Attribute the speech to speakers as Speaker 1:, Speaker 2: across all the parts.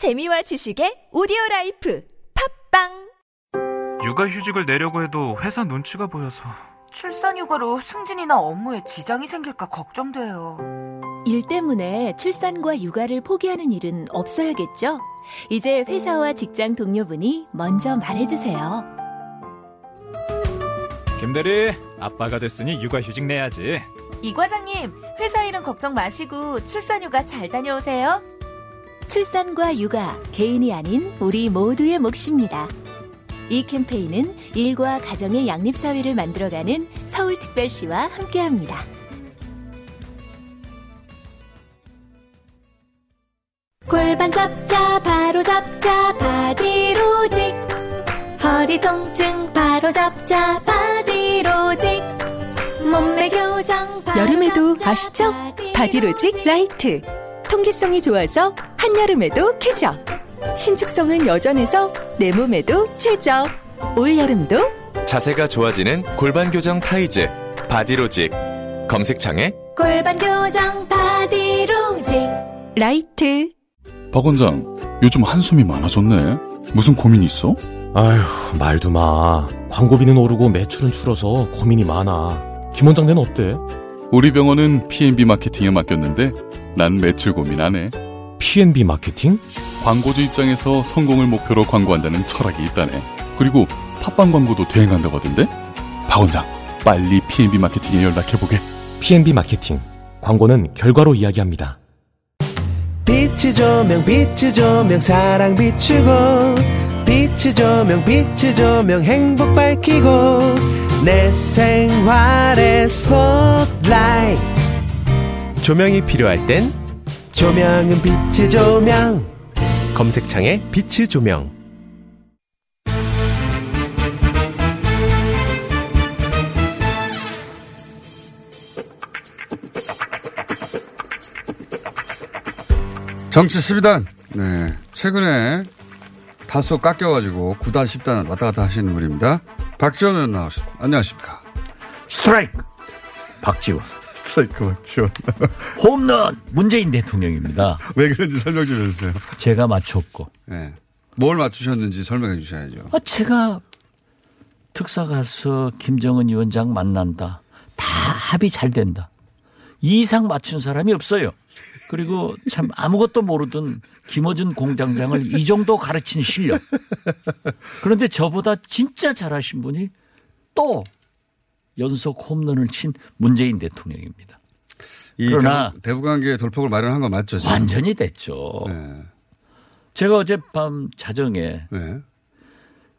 Speaker 1: 재미와 지식의 오디오 라이프 팟빵
Speaker 2: 육아휴직을 내려고 해도 회사 눈치가 보여서
Speaker 3: 출산 휴가로 승진이나 업무에 지장이 생길까 걱정돼요.
Speaker 4: 일 때문에 출산과 육아를 포기하는 일은 없어야겠죠? 이제 회사와 직장 동료분이 먼저 말해주세요.
Speaker 5: 김대리, 아빠가 됐으니 육아휴직 내야지.
Speaker 3: 이 과장님, 회사 일은 걱정 마시고 출산휴가 잘 다녀오세요.
Speaker 4: 출산과 육아, 개인이 아닌 우리 모두의 몫입니다. 이 캠페인은 일과 가정의 양립사회를 만들어가는 서울특별시와 함께합니다.
Speaker 6: 골반 잡자 바로 잡자 바디로직 허리 통증 바로 잡자 바디로직 몸매 교정 바로
Speaker 1: 여름에도
Speaker 6: 잡자,
Speaker 1: 아시죠? 바디로직 라이트 통기성이 좋아서 한여름에도 쾌적 신축성은 여전해서 내 몸에도 최적 올여름도
Speaker 7: 자세가 좋아지는 골반 교정 타이즈 바디로직 검색창에
Speaker 6: 골반 교정 바디로직
Speaker 1: 라이트
Speaker 8: 박 원장, 요즘 한숨이 많아졌네. 무슨 고민 있어?
Speaker 9: 아휴, 말도 마. 광고비는 오르고 매출은 줄어서 고민이 많아. 김 원장네는 어때?
Speaker 8: 우리 병원은 P&B 마케팅에 맡겼는데 난 매출 고민 안 해.
Speaker 9: P&B 마케팅?
Speaker 8: 광고주 입장에서 성공을 목표로 광고한다는 철학이 있다네. 그리고 팟빵 광고도 대행한다고 하던데? 박 원장, 빨리 P&B 마케팅에 연락해보게.
Speaker 9: P&B 마케팅. 광고는 결과로 이야기합니다.
Speaker 10: 빛이 조명 빛이 조명 사랑 비추고 빛이 조명 빛이 조명 행복 밝히고 내 생활의 스포트라이트 조명이 필요할 땐 조명은 빛이 조명 검색창에 빛이 조명
Speaker 11: 정치 12단. 네. 최근에 다소 깎여가지고 9단, 10단 왔다 갔다 하시는 분입니다. 박지원 의원 나오셨습니다. 안녕하십니까.
Speaker 12: 스트라이크 박지원
Speaker 11: 스트라이크 박지원.
Speaker 12: 홈런 문재인 대통령입니다.
Speaker 11: 왜 그런지 설명 좀 해주세요.
Speaker 12: 제가 맞췄고
Speaker 11: 네. 뭘 맞추셨는지 설명해 주셔야죠.
Speaker 12: 아, 제가 특사 가서 김정은 위원장 만난다. 다 합의 잘 된다. 이 이상 맞춘 사람이 없어요. 그리고 참 아무것도 모르던 김어준 공장장을 이 정도 가르친 실력. 그런데 저보다 진짜 잘하신 분이 또 연속 홈런을 친 문재인 대통령입니다.
Speaker 11: 이
Speaker 12: 그러나
Speaker 11: 대북, 대북 관계 돌폭을 마련한 거 맞죠? 지금?
Speaker 12: 완전히 됐죠.
Speaker 11: 네.
Speaker 12: 제가 어젯밤 자정에
Speaker 11: 네.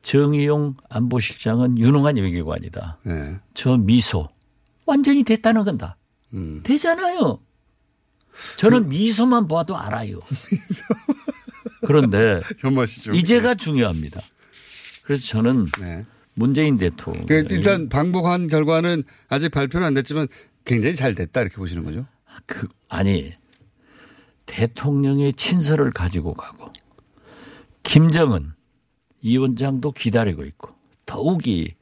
Speaker 12: 정의용 안보실장은 유능한 외교관이다.
Speaker 11: 네.
Speaker 12: 저 미소 완전히 됐다는 건다.
Speaker 11: 음.
Speaker 12: 되잖아요. 저는 미소만 봐도 알아요. 그런데. 이제가 중요합니다. 그래서 저는
Speaker 11: 네.
Speaker 12: 문재인 대통령
Speaker 11: 그 일단 방북한 결과는 아직 발표는 안 됐지만 굉장히 잘 됐다 이렇게 보시는 거죠?
Speaker 12: 그 아니 대통령의 친서를 가지고 가고 김정은 위원장도 기다리고 있고 더욱이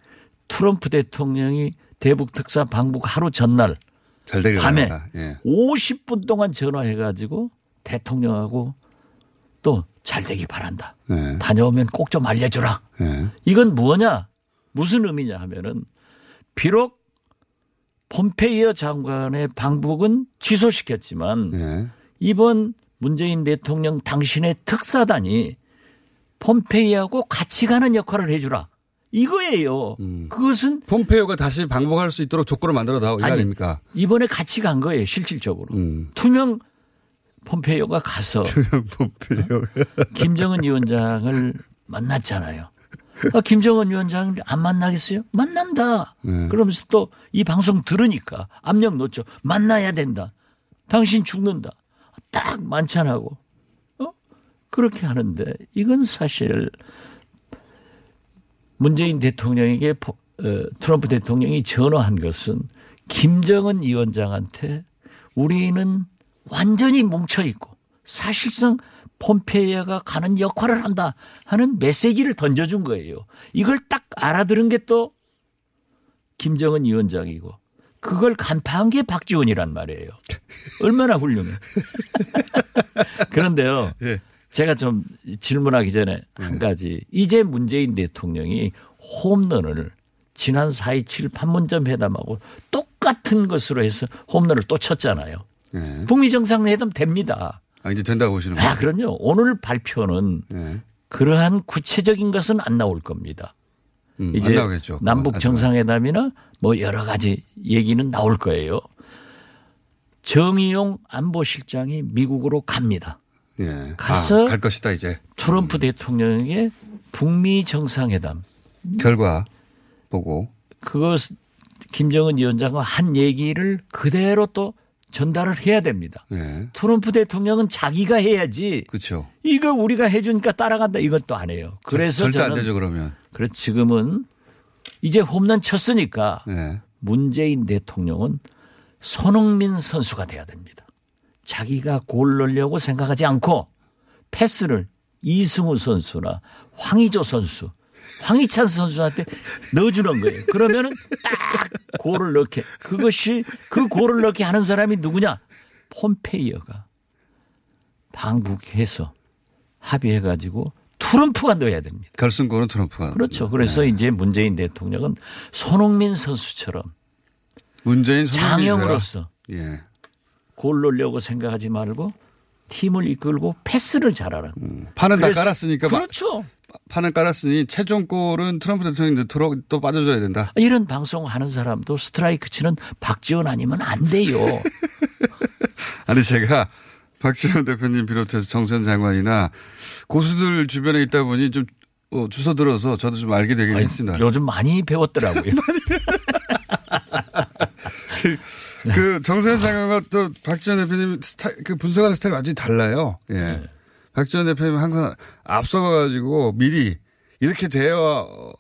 Speaker 12: 트럼프 대통령이 대북 특사 방북 하루 전날 밤에.
Speaker 11: 예.
Speaker 12: 50분 동안 전화해 가지고 대통령하고 또 잘 되기 바란다.
Speaker 11: 네.
Speaker 12: 다녀오면 꼭 좀 알려주라.
Speaker 11: 네.
Speaker 12: 이건 뭐냐? 무슨 의미냐 하면은 비록 폼페이어 장관의 방북은 취소시켰지만
Speaker 11: 네.
Speaker 12: 이번 문재인 대통령 당신의 특사단이 폼페이하고 같이 가는 역할을 해주라. 이거예요. 그것은
Speaker 11: 폼페이오가 다시 방북할 수 있도록 조건을 만들어 다오
Speaker 12: 아니,
Speaker 11: 아닙니까?
Speaker 12: 이번에 같이 간 거예요. 실질적으로.
Speaker 11: 음.
Speaker 12: 투명 폼페이오가 가서
Speaker 11: 폼페이오.
Speaker 12: 김정은 위원장을 만났잖아요. 아, 김정은 위원장을 안 만나겠어요? 만난다.
Speaker 11: 네.
Speaker 12: 그러면서 또 이 방송 들으니까 압력 놓죠. 만나야 된다. 당신 죽는다. 딱 만찬하고 어? 그렇게 하는데 이건 사실 문재인 대통령에게 포- 어, 트럼프 대통령이 전화한 것은 김정은 위원장한테 우리는 완전히 뭉쳐 있고 사실상 폼페이어가 가는 역할을 한다 하는 메시지를 던져준 거예요. 이걸 딱 알아들은 게 또 김정은 위원장이고 그걸 간파한 게 박지원이란 말이에요. 얼마나 훌륭해. 그런데요.
Speaker 11: 예.
Speaker 12: 제가 좀 질문하기 전에
Speaker 11: 네.
Speaker 12: 한 가지. 이제 문재인 대통령이 홈런을 지난 4.27 판문점 회담하고 똑같은 것으로 해서 홈런을 또 쳤잖아요.
Speaker 11: 예.
Speaker 12: 북미 정상회담 됩니다.
Speaker 11: 아, 이제 된다고 보시는 거예요?
Speaker 12: 아, 그럼요. 오늘 발표는
Speaker 11: 예.
Speaker 12: 그러한 구체적인 것은 안 나올 겁니다.
Speaker 11: 음,
Speaker 12: 이제 남북
Speaker 11: 하지만.
Speaker 12: 정상회담이나 뭐 여러 가지 얘기는 나올 거예요. 정의용 안보실장이 미국으로 갑니다.
Speaker 11: 예.
Speaker 12: 가서
Speaker 11: 아, 갈 것이다 이제
Speaker 12: 트럼프 대통령에게 북미 정상회담
Speaker 11: 결과 보고
Speaker 12: 그것 김정은 위원장과 한 얘기를 그대로 또 전달을 해야 됩니다.
Speaker 11: 예.
Speaker 12: 트럼프 대통령은 자기가 해야지
Speaker 11: 그렇죠.
Speaker 12: 이거 우리가 해주니까 따라간다 이것도 안 해요. 그래서
Speaker 11: 절대 안 되죠 그러면.
Speaker 12: 그래서 지금은 이제 홈런 쳤으니까
Speaker 11: 예.
Speaker 12: 문재인 대통령은 손흥민 선수가 돼야 됩니다. 자기가 골 넣으려고 생각하지 않고 패스를 이승우 선수나 황의조 선수, 황희찬 선수한테 넣어주는 거예요. 그러면은 딱 골을 넣게. 그것이 그 골을 넣게 하는 사람이 누구냐? 폼페이어가 방북해서 합의해가지고 트럼프가 넣어야 됩니다.
Speaker 11: 결승골은 트럼프가.
Speaker 12: 그렇죠. 그래서 이제 문재인 대통령은 손흥민 선수처럼
Speaker 11: 문재인 되라. 예.
Speaker 12: 골 넣으려고 생각하지 말고 팀을 이끌고 패스를 잘하는.
Speaker 11: 판은 다 깔았으니까 막-
Speaker 12: 그렇죠.
Speaker 11: 판은 깔았으니 최종 골은 트럼프 대통령이 넣도록 또 빠져줘야 된다.
Speaker 12: 이런 방송 하는 사람도 스트라이크 치는 박지원 아니면 안 돼요.
Speaker 11: 아니 제가 박지원 대표님 비롯해서 정세현 장관이나 고수들 주변에 있다 보니 좀 어, 주워 들어서 저도 좀 알게 되긴
Speaker 12: 아니,
Speaker 11: 했습니다.
Speaker 12: 요즘 많이 배웠더라고요.
Speaker 11: 그 정세현 장관과 또 박지원 대표님 스타일, 그 분석하는 스타일이 완전히 달라요. 예.
Speaker 12: 네.
Speaker 11: 박지원 대표님은 항상 앞서가가지고 미리 이렇게 되어,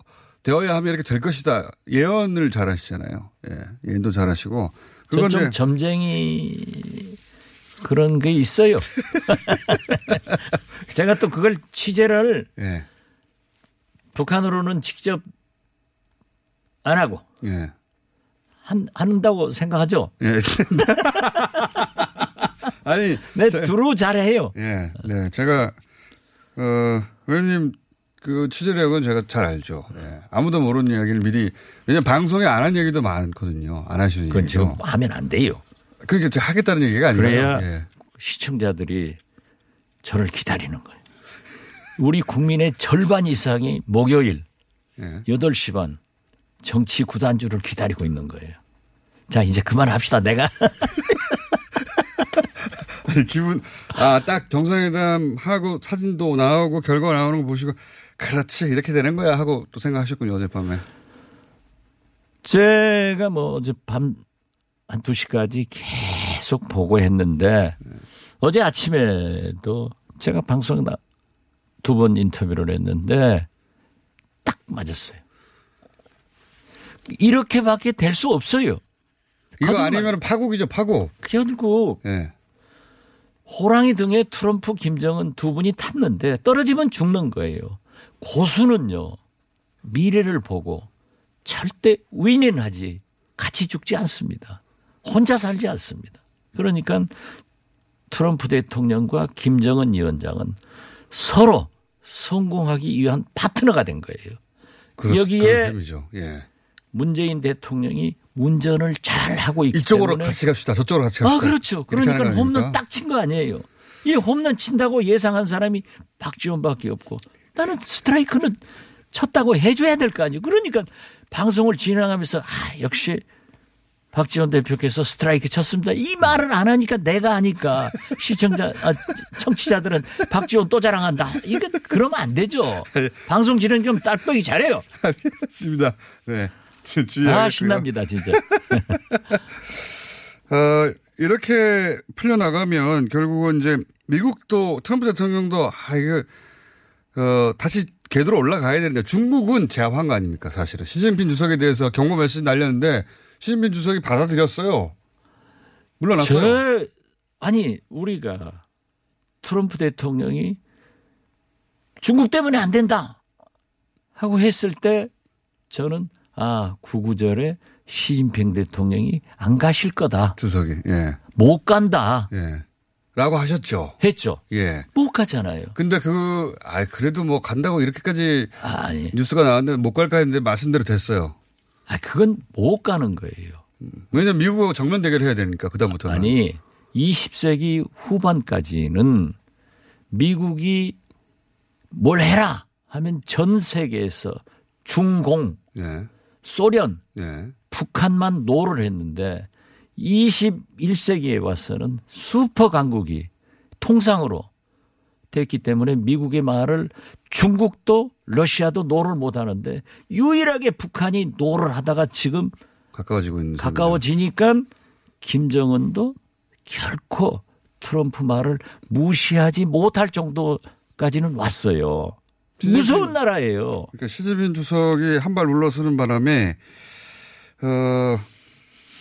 Speaker 11: 되어야 하면 이렇게 될 것이다. 예언을 잘 하시잖아요. 예. 예언도 잘 하시고. 그건 이제
Speaker 12: 점쟁이 그런 게 있어요. 제가 또 그걸 취재를
Speaker 11: 예.
Speaker 12: 북한으로는 직접 안 하고
Speaker 11: 예.
Speaker 12: 한, 한다고 생각하죠.
Speaker 11: 예. 아니.
Speaker 12: 네,
Speaker 11: 저-
Speaker 12: 두루 잘해요.
Speaker 11: 예. 네. 제가, 어, 의원님 그 취재력은 제가 잘 알죠. 예. 아무도 모르는 이야기를 미리, 왜냐면 방송에 안 한 얘기도 많거든요. 안 하시는
Speaker 12: 그건
Speaker 11: 얘기죠.
Speaker 12: 지금 하면 안 돼요.
Speaker 11: 그러니까 제가 하겠다는 얘기가 아니에요.
Speaker 12: 그래야
Speaker 11: 예.
Speaker 12: 시청자들이 저를 기다리는 거예요. 우리 국민의 절반 이상이 목요일
Speaker 11: 예.
Speaker 12: 8시 반 정치 구단주를 기다리고 있는 거예요. 자, 이제 그만합시다. 내가
Speaker 11: 아니, 기분, 아, 딱 정상회담 하고 사진도 나오고 결과 나오는 거 보시고, 그렇지, 이렇게 되는 거야 하고 또 생각하셨군요, 어젯밤에.
Speaker 12: 제가 뭐 어제 밤한 2시까지 계속 보고 했는데 어제 아침에도 제가 방송 두번 인터뷰를 했는데 딱 맞았어요. 이렇게밖에 될 수 없어요.
Speaker 11: 이거. 아니면 파국이죠, 파국.
Speaker 12: 결국
Speaker 11: 예.
Speaker 12: 호랑이 등에 트럼프, 김정은 두 분이 탔는데 떨어지면 죽는 거예요. 고수는요 미래를 보고 절대 윈윈하지 같이 죽지 않습니다. 혼자 살지 않습니다. 그러니까 트럼프 대통령과 김정은 위원장은 서로 성공하기 위한 파트너가 된 거예요.
Speaker 11: 그렇,
Speaker 12: 여기에
Speaker 11: 셈이죠. 예.
Speaker 12: 문재인 대통령이 운전을 잘 하고 있기
Speaker 11: 이쪽으로
Speaker 12: 때문에
Speaker 11: 같이 갑시다. 저쪽으로 같이 갑시다.
Speaker 12: 아, 그렇죠. 그러니까
Speaker 11: 거
Speaker 12: 홈런? 딱 친 거 아니에요. 이 홈런 친다고 예상한 사람이 박지원밖에 없고 나는 스트라이크는 쳤다고 해줘야 될 거 아니에요. 그러니까 방송을 진행하면서 아, 역시 박지원 대표께서 스트라이크 쳤습니다. 이 말을 안 하니까 내가 하니까 시청자, 아, 청취자들은 박지원 또 자랑한다. 이거 그러면 안 되죠. 방송 진행 좀 딸떡이 잘해요.
Speaker 11: 알겠습니다. 네. 주-
Speaker 12: 아. 신납니다, 진짜.
Speaker 11: 어, 이렇게 풀려나가면 결국은 이제 미국도 트럼프 대통령도 아, 이거, 어, 다시 궤도로 올라가야 되는데 중국은 제압한 거 아닙니까 사실은. 시진핑 주석에 대해서 경고 메시지 날렸는데 시진핑 주석이 받아들였어요. 물러났어요.
Speaker 12: 저, 아니, 우리가 트럼프 대통령이 중국 때문에 안 된다 하고 했을 때 저는 아, 구구절에 시진핑 대통령이 안 가실 거다.
Speaker 11: 주석이, 예.
Speaker 12: 못 간다.
Speaker 11: 예. 라고 하셨죠.
Speaker 12: 했죠.
Speaker 11: 예.
Speaker 12: 못 가잖아요.
Speaker 11: 근데 그, 아 그래도 뭐 간다고 이렇게까지
Speaker 12: 아니.
Speaker 11: 뉴스가 나왔는데 못 갈까 했는데 말씀대로 됐어요.
Speaker 12: 아, 그건 못 가는 거예요.
Speaker 11: 왜냐면 미국하고 정면 대결 해야 되니까, 그다음부터는.
Speaker 12: 아니, 20세기 후반까지는 미국이 뭘 해라 하면 전 세계에서 중공,
Speaker 11: 예.
Speaker 12: 소련,
Speaker 11: 예.
Speaker 12: 북한만 노를 했는데 21세기에 와서는 슈퍼 강국이 통상으로 됐기 때문에 미국의 말을 중국도 러시아도 노를 못 하는데 유일하게 북한이 노를 하다가 지금
Speaker 11: 가까워지고 있는.
Speaker 12: 가까워지니까 김정은도 결코 트럼프 말을 무시하지 못할 정도까지는 왔어요. 무서운 나라예요.
Speaker 11: 그러니까 시진핑 주석이 한 발 물러서는 바람에 어,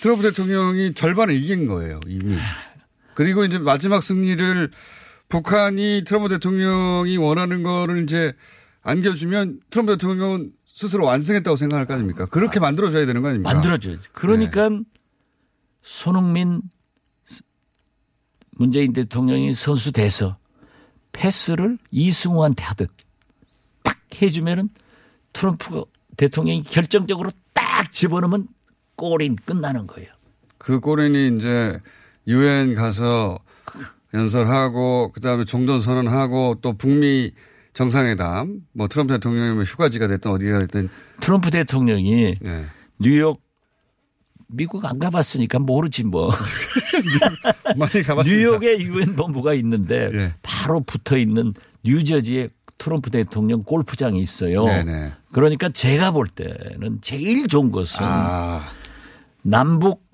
Speaker 11: 트럼프 대통령이 절반을 이긴 거예요 이미. 그리고 이제 마지막 승리를 북한이 트럼프 대통령이 원하는 거를 이제 안겨주면 트럼프 대통령은 스스로 완성했다고 생각할 거 아닙니까? 그렇게 만들어줘야 되는 거 아닙니까?
Speaker 12: 만들어줘야지. 그러니까
Speaker 11: 네.
Speaker 12: 손흥민 문재인 대통령이 선수 돼서 패스를 이승우한테 하듯 딱 해주면은 트럼프 대통령이 결정적으로 딱 집어넣으면 골이 끝나는 거예요.
Speaker 11: 그 꼬린이 이제 유엔 가서 연설하고 그다음에 종전 선언하고 또 북미 정상회담 뭐 트럼프 대통령이 뭐 휴가지가 됐든 어디가 됐든
Speaker 12: 트럼프 대통령이
Speaker 11: 예.
Speaker 12: 뉴욕 미국 안 가봤으니까 모르지 뭐.
Speaker 11: 많이 가봤습니다.
Speaker 12: 뉴욕에 유엔 본부가 있는데
Speaker 11: 예.
Speaker 12: 바로 붙어 있는 뉴저지에 트럼프 대통령 골프장이 있어요.
Speaker 11: 네네.
Speaker 12: 그러니까 제가 볼 때는 제일 좋은 것은
Speaker 11: 아.
Speaker 12: 남북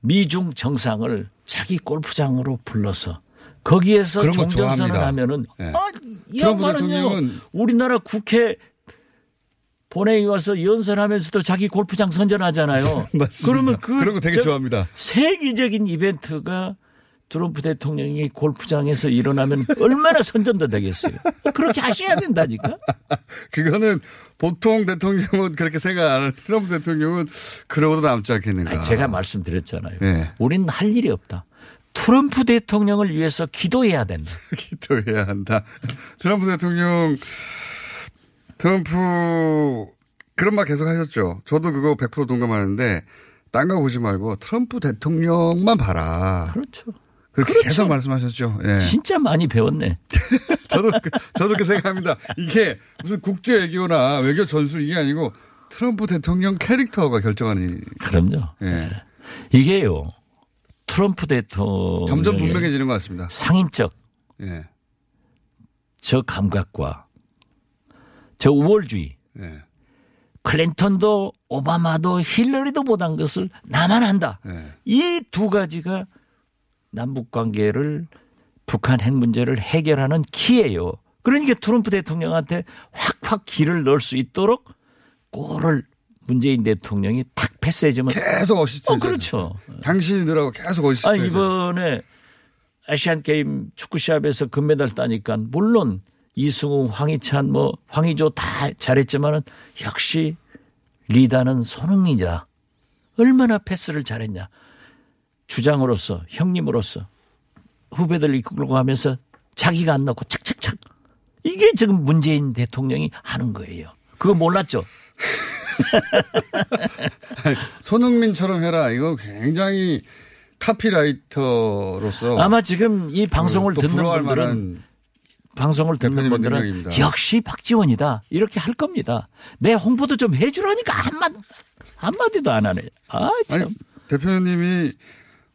Speaker 12: 미중 정상을 자기 골프장으로 불러서 거기에서
Speaker 11: 좋아합니다.
Speaker 12: 하면은
Speaker 11: 예.
Speaker 12: 아, 이 양반은요 우리나라 국회 본회의 와서 연설하면서도 자기 골프장 선전하잖아요.
Speaker 11: 맞습니다.
Speaker 12: 그러면 그
Speaker 11: 그런 거 되게
Speaker 12: 저-
Speaker 11: 좋아합니다.
Speaker 12: 세계적인 이벤트가 트럼프 대통령이 골프장에서 일어나면 얼마나 선전도 되겠어요. 그렇게 하셔야 된다니까.
Speaker 11: 그거는 보통 대통령은 그렇게 생각 안 하는 트럼프 대통령은 그러고도 남지 않겠는가.
Speaker 12: 제가 말씀드렸잖아요.
Speaker 11: 네.
Speaker 12: 우린 할 일이 없다. 트럼프 대통령을 위해서 기도해야 된다.
Speaker 11: 기도해야 한다. 트럼프 대통령, 트럼프, 그런 말 계속 하셨죠. 저도 그거 100% 동감하는데, 딴 거 보지 말고 트럼프 대통령만 봐라.
Speaker 12: 그렇죠.
Speaker 11: 그렇게
Speaker 12: 그렇죠.
Speaker 11: 계속 말씀하셨죠. 예.
Speaker 12: 진짜 많이 배웠네.
Speaker 11: 저도, 그- 저도 그렇게 생각합니다. 이게 무슨 국제 외교나 외교 전술 이게 아니고 트럼프 대통령 캐릭터가 결정하는.
Speaker 12: 그럼요.
Speaker 11: 예.
Speaker 12: 이게요. 트럼프 대통령
Speaker 11: 점점 분명해지는 것 같습니다.
Speaker 12: 상인적
Speaker 11: 예.
Speaker 12: 저 감각과 저 우월주의
Speaker 11: 예.
Speaker 12: 클린턴도 오바마도 힐러리도 못한 것을 나만 한다.
Speaker 11: 예.
Speaker 12: 이두 가지가 남북 관계를 북한 핵 문제를 해결하는 키예요. 그러니까 트럼프 대통령한테 확확 길을 넣을 수 있도록 골을 문재인 대통령이 탁 패스해주면
Speaker 11: 계속 어시스트.
Speaker 12: 어, 그렇죠.
Speaker 11: 당신들하고 계속 어시스트.
Speaker 12: 아 이번에 아시안 게임 축구 시합에서 금메달 따니까 물론 이승우, 황희찬, 뭐 황의조 다 잘했지만은 역시 리더는 손흥민이다. 얼마나 패스를 잘했냐. 주장으로서 형님으로서 후배들 이끌고 가면서 자기가 안 넣고 착착착. 이게 지금 문재인 대통령이 하는 거예요. 그거 몰랐죠?
Speaker 11: 손흥민처럼 해라. 이거 굉장히 카피라이터로서
Speaker 12: 아마 지금 이 방송을
Speaker 11: 어. 또
Speaker 12: 듣는 분들은 방송을 듣는 분들은
Speaker 11: 능력입니다.
Speaker 12: 역시 박지원이다 이렇게 할 겁니다. 내 홍보도 좀 해주라니까 한마 한마디도 안 하네. 아 참.
Speaker 11: 아니, 대표님이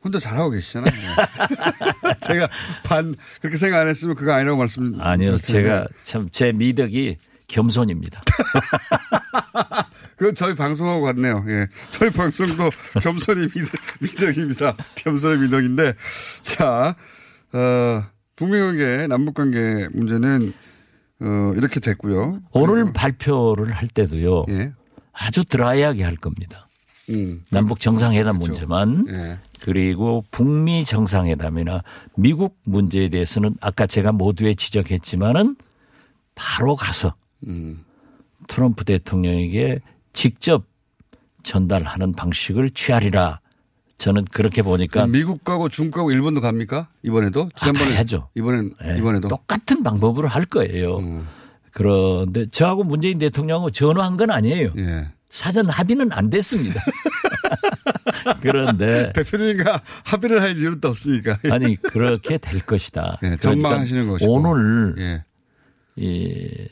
Speaker 11: 혼자 잘하고 계시잖아요. 제가 반 그렇게 생각 안 했으면 그거 아니라고 말씀.
Speaker 12: 아니요, 제가 참 제 미덕이 겸손입니다.
Speaker 11: 그 저희 방송하고 같네요. 예, 저희 방송도 겸손이 미덕, 미덕입니다. 겸손의 미덕인데 자, 어, 북미 관계 남북 관계 문제는 어, 이렇게 됐고요.
Speaker 12: 오늘 발표를 할 때도요.
Speaker 11: 예.
Speaker 12: 아주 드라이하게 할 겁니다.
Speaker 11: 음,
Speaker 12: 남북 정상회담
Speaker 11: 그렇죠.
Speaker 12: 문제만
Speaker 11: 예.
Speaker 12: 그리고 북미 정상회담이나 미국 문제에 대해서는 아까 제가 모두에 지적했지만은 바로 가서
Speaker 11: 음,
Speaker 12: 트럼프 대통령에게 직접 전달하는 방식을 취하리라 저는 그렇게 보니까
Speaker 11: 미국 가고 중국 가고 일본도 갑니까? 이번에도? 지난번에
Speaker 12: 아, 가야죠.
Speaker 11: 이번엔
Speaker 12: 예,
Speaker 11: 이번에도
Speaker 12: 똑같은 방법으로 할 거예요.
Speaker 11: 음.
Speaker 12: 그런데 저하고 문재인 대통령하고 전화한 건 아니에요.
Speaker 11: 예.
Speaker 12: 사전 합의는 안 됐습니다. 그런데
Speaker 11: 대표님과 합의를 할 이유는 또 없으니까.
Speaker 12: 아니 그렇게 될 것이다.
Speaker 11: 예, 전망하시는
Speaker 12: 그러니까
Speaker 11: 것이고.
Speaker 12: 오늘
Speaker 11: 예.
Speaker 12: 이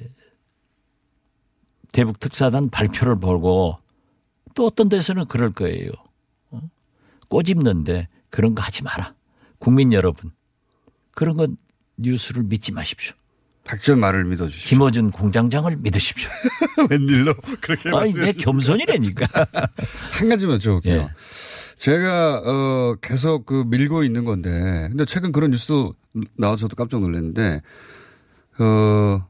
Speaker 12: 대북 특사단 발표를 보고 또 어떤 데서는 그럴 거예요. 어? 꼬집는데 그런 거 하지 마라. 국민 여러분 그런 건 뉴스를 믿지 마십시오.
Speaker 11: 박지원 말을 믿어주십시오.
Speaker 12: 김어준 공장장을 믿으십시오.
Speaker 11: 웬일로 그렇게
Speaker 12: 아니 내 겸손이라니까.
Speaker 11: 한 가지만 여쭤볼게요.
Speaker 12: 예.
Speaker 11: 제가 어 계속 그 밀고 있는 건데 근데 최근 그런 뉴스 나와서 도 깜짝 놀랐는데 어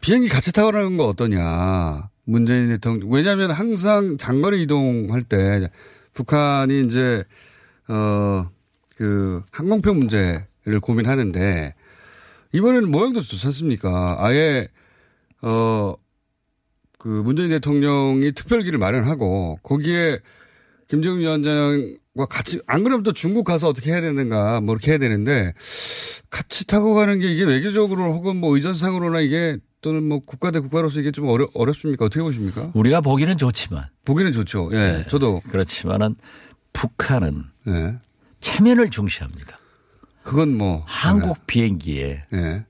Speaker 11: 비행기 같이 타고 가는 거 어떠냐. 문재인 대통령 왜냐하면 항상 장거리 이동할 때 북한이 이제 어그 항공편 문제를 고민하는데 이번에는 모양도 좋지 않습니까? 아예 어 그 문재인 대통령이 특별기를 마련하고 거기에 김정은 위원장과 같이 안 그러면 또 중국 가서 어떻게 해야 되는가 뭐 이렇게 해야 되는데 같이 타고 가는 게 이게 외교적으로 혹은 뭐 의전상으로나 이게 또는 뭐 국가 대 국가로서 이게 좀 어려, 어렵습니까? 어떻게 보십니까?
Speaker 12: 우리가 보기는 좋지만
Speaker 11: 보기는 좋죠. 예.
Speaker 12: 네.
Speaker 11: 저도.
Speaker 12: 그렇지만은 북한은
Speaker 11: 예.
Speaker 12: 체면을 중시합니다.
Speaker 11: 그건 뭐.
Speaker 12: 한국 비행기에
Speaker 11: 예.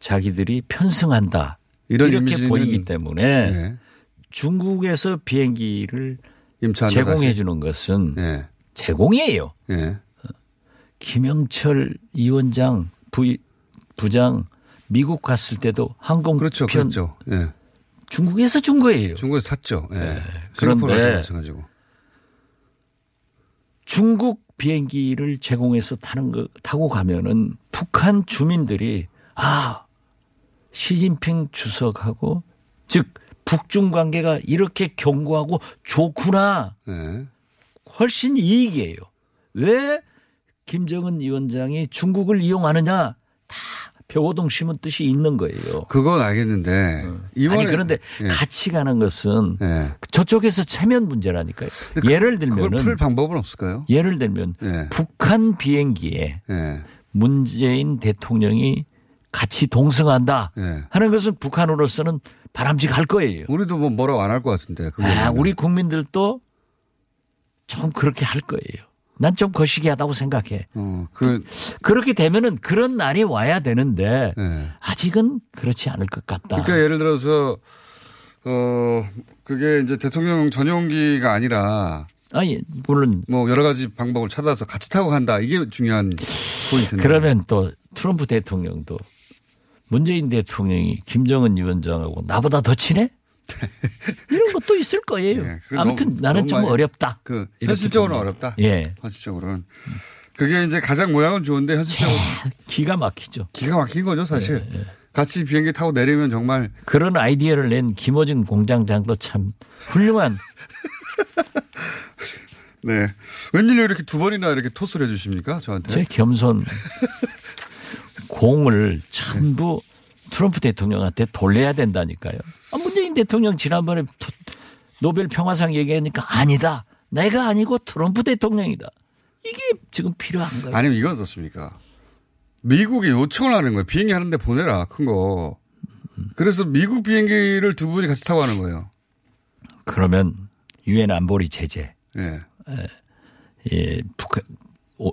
Speaker 12: 자기들이 편승한다.
Speaker 11: 이런
Speaker 12: 이렇게 보이기 때문에
Speaker 11: 예.
Speaker 12: 중국에서 비행기를 제공해. 주는 것은
Speaker 11: 예.
Speaker 12: 제공이에요.
Speaker 11: 예.
Speaker 12: 김영철 위원장 부, 부장 미국 갔을 때도 항공편
Speaker 11: 그렇죠. 그렇죠. 예.
Speaker 12: 중국에서 준 거예요.
Speaker 11: 중국에서 샀죠. 예.
Speaker 12: 네. 그런데. 중국 비행기를 제공해서 타는 거 타고 가면은 북한 주민들이 아 시진핑 주석하고 즉 북중 관계가 이렇게 견고하고 좋구나
Speaker 11: 예.
Speaker 12: 훨씬 이익이에요. 왜 김정은 위원장이 중국을 이용하느냐 다 벽오동 심은 뜻이 있는 거예요.
Speaker 11: 그건 알겠는데 이번에
Speaker 12: 아니 그런데
Speaker 11: 예.
Speaker 12: 같이 가는 것은
Speaker 11: 예.
Speaker 12: 저쪽에서 체면 문제라니까요.
Speaker 11: 그-
Speaker 12: 예를
Speaker 11: 그걸
Speaker 12: 들면은
Speaker 11: 풀 방법은 없을까요?
Speaker 12: 예를 들면
Speaker 11: 예.
Speaker 12: 북한 비행기에
Speaker 11: 예.
Speaker 12: 문재인 대통령이 같이 동승한다
Speaker 11: 예.
Speaker 12: 하는 것은 북한으로서는 바람직할 거예요.
Speaker 11: 우리도 뭐 뭐라고 안 할 것 같은데.
Speaker 12: 아. 우리 국민들도 좀 그렇게 할 거예요. 난 좀 거시기하다고 생각해.
Speaker 11: 어, 그,
Speaker 12: 그렇게 되면은 그런 날이 와야 되는데
Speaker 11: 예.
Speaker 12: 아직은 그렇지 않을 것 같다.
Speaker 11: 그러니까 예를 들어서 어 그게 이제 대통령 전용기가 아니라
Speaker 12: 아니 물론
Speaker 11: 뭐 여러 가지 방법을 찾아서 같이 타고 간다 이게 중요한 포인트인데.
Speaker 12: 그러면 또 트럼프 대통령도 문재인 대통령이 김정은 위원장하고 나보다 더 친해? 이런 것도 있을 거예요.
Speaker 11: 예, 그건
Speaker 12: 아무튼
Speaker 11: 너무-
Speaker 12: 나는
Speaker 11: 너무
Speaker 12: 좀 어렵다.
Speaker 11: 그 현실적으로는. 어렵다.
Speaker 12: 예.
Speaker 11: 현실적으로는 그게 이제 가장 모양은 좋은데 현실적으로
Speaker 12: 기가 막히죠.
Speaker 11: 기가 막힌 거죠 사실.
Speaker 12: 예,
Speaker 11: 같이 비행기 타고 내리면 정말
Speaker 12: 그런 아이디어를 낸 김어준 공장장도 참 훌륭한
Speaker 11: 네 웬일로 이렇게 두 번이나 이렇게 토스를 해주십니까 저한테?
Speaker 12: 제 겸손 공을 전부 트럼프 대통령한테 돌려야 된다니까요. 아, 문재인 대통령 지난번에 토- 노벨 평화상 얘기하니까 아니다. 내가 아니고 트럼프 대통령이다. 이게 지금 필요한 거예요.
Speaker 11: 아니면 이건 어떻습니까? 미국이 요청을 하는 거예요. 비행기 하는데 보내라 큰 거. 그래서 미국 비행기를 두 분이 같이 타고 가는 거예요.
Speaker 12: 그러면 유엔 안보리 제재,
Speaker 11: 예.
Speaker 12: 예, 북한, 오,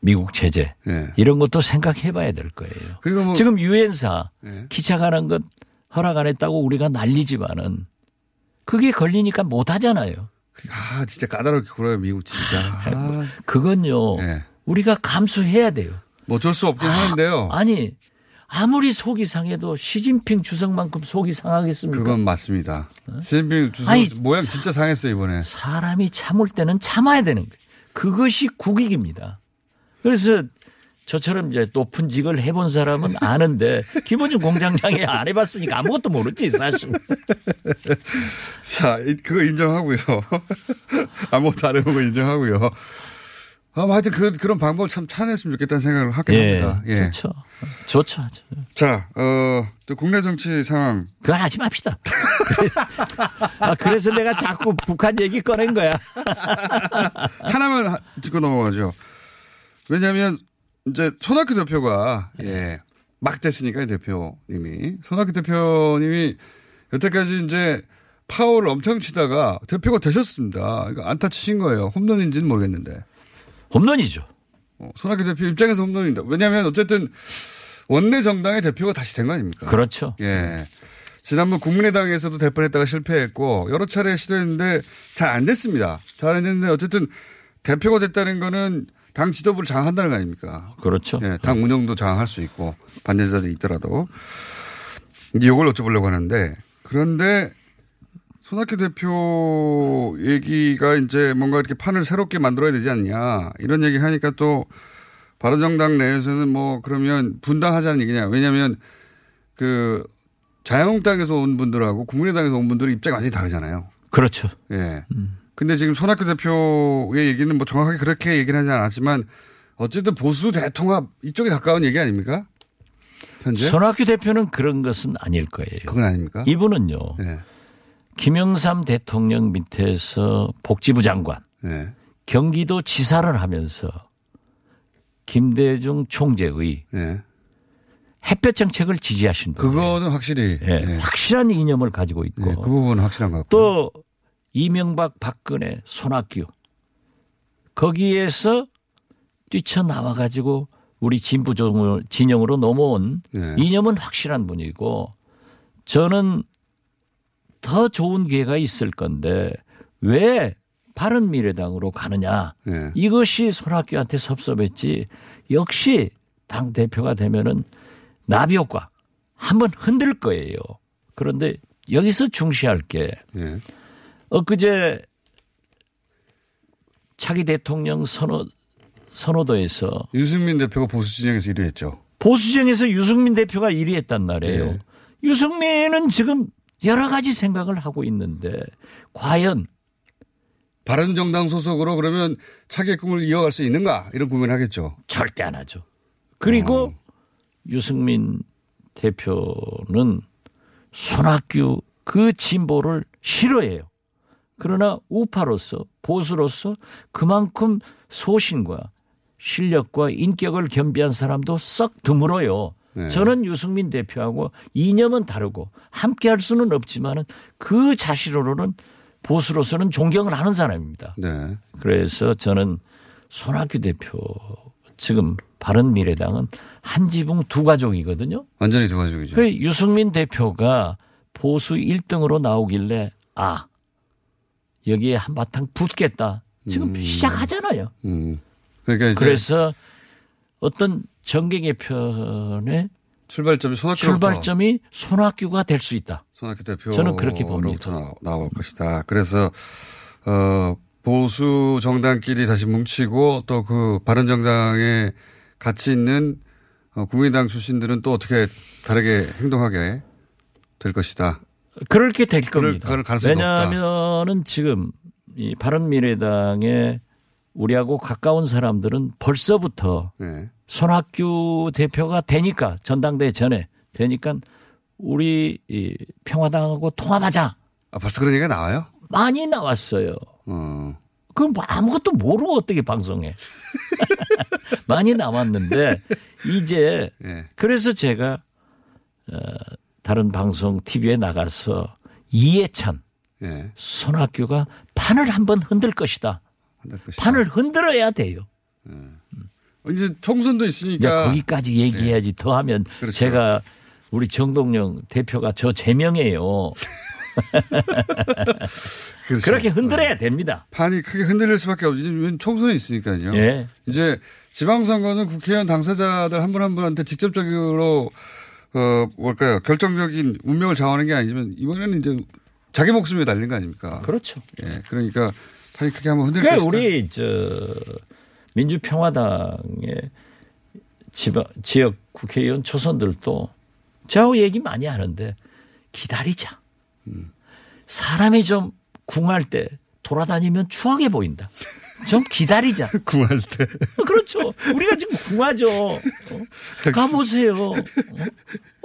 Speaker 12: 미국 제재
Speaker 11: 예.
Speaker 12: 이런 것도 생각해 봐야 될 거예요.
Speaker 11: 그리고 뭐
Speaker 12: 지금 유엔사
Speaker 11: 예.
Speaker 12: 기차 가는 것 허락 안 했다고 우리가 난리지만은 그게 걸리니까 못 하잖아요.
Speaker 11: 아 진짜 까다롭게 굴어요 미국 진짜. 아,
Speaker 12: 그건요.
Speaker 11: 예.
Speaker 12: 우리가 감수해야 돼요.
Speaker 11: 뭐 어쩔 수 없긴 하는데요.
Speaker 12: 아니 아무리 속이 상해도 시진핑 주석만큼 속이 상하겠습니까?
Speaker 11: 그건 맞습니다. 시진핑 주석
Speaker 12: 아니,
Speaker 11: 모양 진짜 상했어요 이번에.
Speaker 12: 사람이 참을 때는 참아야 되는 거예요. 그것이 국익입니다. 그래서 저처럼 이제 높은 직을 해본 사람은 아는데 김원준 공장장이 안 해봤으니까 아무것도 모르지 사실.
Speaker 11: 자 이- 그거 인정하고요. 아무것도 안 해본 거 인정하고요. 아, 하여튼 그, 그런 방법을 참 찾아냈으면 좋겠다는 생각을 하긴
Speaker 12: 예,
Speaker 11: 합니다. 예.
Speaker 12: 좋죠. 좋죠.
Speaker 11: 자, 어, 또 국내 정치 상황.
Speaker 12: 그건 하지 맙시다. 아, 그래서 내가 자꾸 북한 얘기 꺼낸 거야.
Speaker 11: 하나만 하- 짚고 넘어가죠. 왜냐하면 이제 손학규 대표가 예, 막 됐으니까 이 대표님이 손학규 대표님이 여태까지 이제 파워를 엄청 치다가 대표가 되셨습니다. 그러니까 안타 치신 거예요. 홈런인지는 모르겠는데.
Speaker 12: 홈런이죠.
Speaker 11: 어, 손학규 대표 입장에서 홈런입니다. 왜냐하면 어쨌든 원내 정당의 대표가 다시 된 거 아닙니까?
Speaker 12: 그렇죠.
Speaker 11: 예. 지난번 국민의당에서도 될 뻔했다가 실패했고 여러 차례 시도했는데 잘 안 됐습니다. 잘 안 됐는데 어쨌든 대표가 됐다는 거는 당 지도부를 장악한다는 거 아닙니까?
Speaker 12: 그렇죠.
Speaker 11: 예, 당 운영도 장악할 수 있고 반대자들이 있더라도 이제 이걸 여쭤보려고 하는데 그런데 손학규 대표 얘기가 이제 뭔가 이렇게 판을 새롭게 만들어야 되지 않냐 이런 얘기 하니까 또 바른정당 내에서는 뭐 그러면 분당하자는 얘기냐 왜냐하면 그 자유한국당에서 온 분들하고 국민의당에서 온 분들의 입장이 완전히 다르잖아요.
Speaker 12: 그렇죠.
Speaker 11: 예. 근데 지금 손학규 대표의 얘기는 뭐 정확하게 그렇게 얘기는 하지 않았지만 어쨌든 보수 대통합 이쪽에 가까운 얘기 아닙니까? 현재?
Speaker 12: 손학규 대표는 그런 것은 아닐 거예요.
Speaker 11: 그건 아닙니까?
Speaker 12: 이분은요.
Speaker 11: 예.
Speaker 12: 김영삼 대통령 밑에서 복지부 장관,
Speaker 11: 예.
Speaker 12: 경기도 지사를 하면서 김대중 총재의
Speaker 11: 예.
Speaker 12: 햇볕 정책을 지지하신 분.
Speaker 11: 그거는 확실히
Speaker 12: 예, 확실한 이념을 가지고 있고
Speaker 11: 예, 그 부분은 확실한 것 같고.
Speaker 12: 또 이명박 박근혜 손학규 거기에서 뛰쳐나와 가지고 우리 진보 정- 진영으로 넘어온
Speaker 11: 예.
Speaker 12: 이념은 확실한 분이고 저는 더 좋은 기회가 있을 건데 왜 바른 미래당으로 가느냐
Speaker 11: 예.
Speaker 12: 이것이 손학규한테 섭섭했지 역시 당 대표가 되면은 나비 효과 한번 흔들 거예요. 그런데 여기서 중시할 게
Speaker 11: 예.
Speaker 12: 엊그제 차기 대통령 선호 선호도에서
Speaker 11: 유승민 대표가 보수 진영에서 1위 했죠.
Speaker 12: 보수정에서 유승민 대표가 1위 했단 말이에요.
Speaker 11: 예.
Speaker 12: 유승민은 지금 여러 가지 생각을 하고 있는데 과연
Speaker 11: 바른정당 소속으로 그러면 차기의 꿈을 이어갈 수 있는가 이런 고민을 하겠죠.
Speaker 12: 절대 안 하죠. 그리고
Speaker 11: 어.
Speaker 12: 유승민 대표는 손학규 그 진보를 싫어해요. 그러나 우파로서 보수로서 그만큼 소신과 실력과 인격을 겸비한 사람도 썩 드물어요.
Speaker 11: 네.
Speaker 12: 저는 유승민 대표하고 이념은 다르고 함께 할 수는 없지만은 그 자신으로는 보수로서는 존경을 하는 사람입니다.
Speaker 11: 네.
Speaker 12: 그래서 저는 손학규 대표 지금 바른 미래당은 한 지붕 두 가족이거든요.
Speaker 11: 완전히 두 가족이죠.
Speaker 12: 그 유승민 대표가 보수 1등으로 나오길래 아 여기에 한바탕 붙겠다. 지금 시작하잖아요.
Speaker 11: 음. 그러니까 이제
Speaker 12: 그래서 어떤 정계 개편의
Speaker 11: 출발점이 손학규
Speaker 12: 출발점이 손학규가 될 수 있다.
Speaker 11: 손학규 대표
Speaker 12: 저는 그렇게 봅니다.
Speaker 11: 나올 것이다. 그래서 어 보수 정당끼리 다시 뭉치고 또 그 바른 정당에 같이 있는 어, 국민당 출신들은 또 어떻게 다르게 행동하게 될 것이다.
Speaker 12: 그렇게 될
Speaker 11: 그럴-
Speaker 12: 겁니다.
Speaker 11: 그럴 가능성이 높다.
Speaker 12: 왜냐하면은 지금 이 바른미래당에 우리하고 가까운 사람들은 벌써부터
Speaker 11: 네.
Speaker 12: 손학규 대표가 되니까 전당대회 전에 되니까 우리 이 평화당하고 통합하자
Speaker 11: 아 벌써 그런 얘기가 나와요?
Speaker 12: 많이 나왔어요.
Speaker 11: 어.
Speaker 12: 그럼 뭐 아무것도 모르고 어떻게 방송해? 많이 나왔는데 이제
Speaker 11: 예.
Speaker 12: 그래서 제가 어, 다른 방송 TV에 나가서 이해찬
Speaker 11: 예.
Speaker 12: 손학규가 판을 한번 흔들 것이다.
Speaker 11: 한달 것이다.
Speaker 12: 판을 흔들어야 돼요.
Speaker 11: 이제 총선도
Speaker 12: 이제
Speaker 11: 있으니까
Speaker 12: 거기까지 얘기해야지 더 하면
Speaker 11: 그렇죠.
Speaker 12: 제가 우리 정동영 대표가 저 제명해요.
Speaker 11: 그렇죠.
Speaker 12: 그렇게 흔들어야 됩니다.
Speaker 11: 판이 크게 흔들릴 수밖에 없지. 총선이 있으니까요.
Speaker 12: 예.
Speaker 11: 이제 지방선거는 국회의원 당사자들 한 분한 분한테 직접적으로 어 뭘까요 결정적인 운명을 정하는 게 아니지만 이번에는 이제 자기 목숨에 달린 거 아닙니까?
Speaker 12: 그렇죠.
Speaker 11: 예, 그러니까 판이 크게 한번 흔들
Speaker 12: 그러니까
Speaker 11: 것이다.
Speaker 12: 우리 저 민주평화당의 지방, 지역 국회의원 초선들도 저하고 얘기 많이 하는데 기다리자. 사람이 좀 궁할 때 돌아다니면 추하게 보인다. 좀 기다리자.
Speaker 11: 궁할 때.
Speaker 12: 그렇죠. 우리가 지금 궁하죠. 어? 가보세요. 어?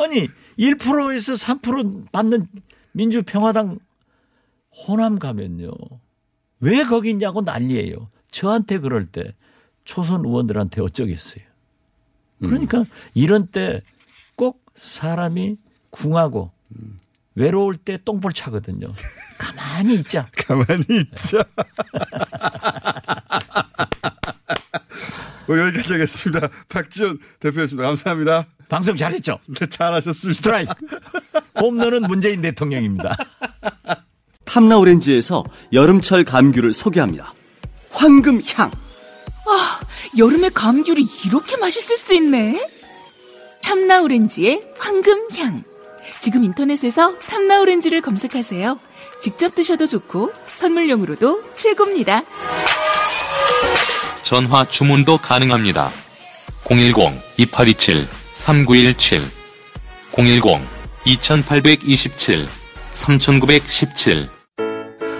Speaker 12: 아니 1%에서 3% 받는 민주평화당 호남 가면요. 왜 거기 있냐고 난리예요. 저한테 그럴 때 초선 의원들한테 어쩌겠어요. 그러니까 이런 때 꼭 사람이 궁하고 외로울 때 똥볼 차거든요. 가만히 있자.
Speaker 11: 가만히 있자. 뭐 여기까지 하겠습니다. 박지원 대표였습니다. 감사합니다.
Speaker 12: 방송 잘했죠?
Speaker 11: 네, 잘하셨습니다.
Speaker 12: 스트라이크. 홈런은 문재인 대통령입니다.
Speaker 13: 탐라 오렌지에서 여름철 감귤을 소개합니다. 황금향.
Speaker 14: 아, 여름에 감귤이 이렇게 맛있을 수 있네. 탐라 오렌지의 황금향. 지금 인터넷에서 탐라오렌지를 검색하세요. 직접 드셔도 좋고 선물용으로도 최고입니다.
Speaker 15: 전화 주문도 가능합니다. 010-2827-3917 010-2827-3917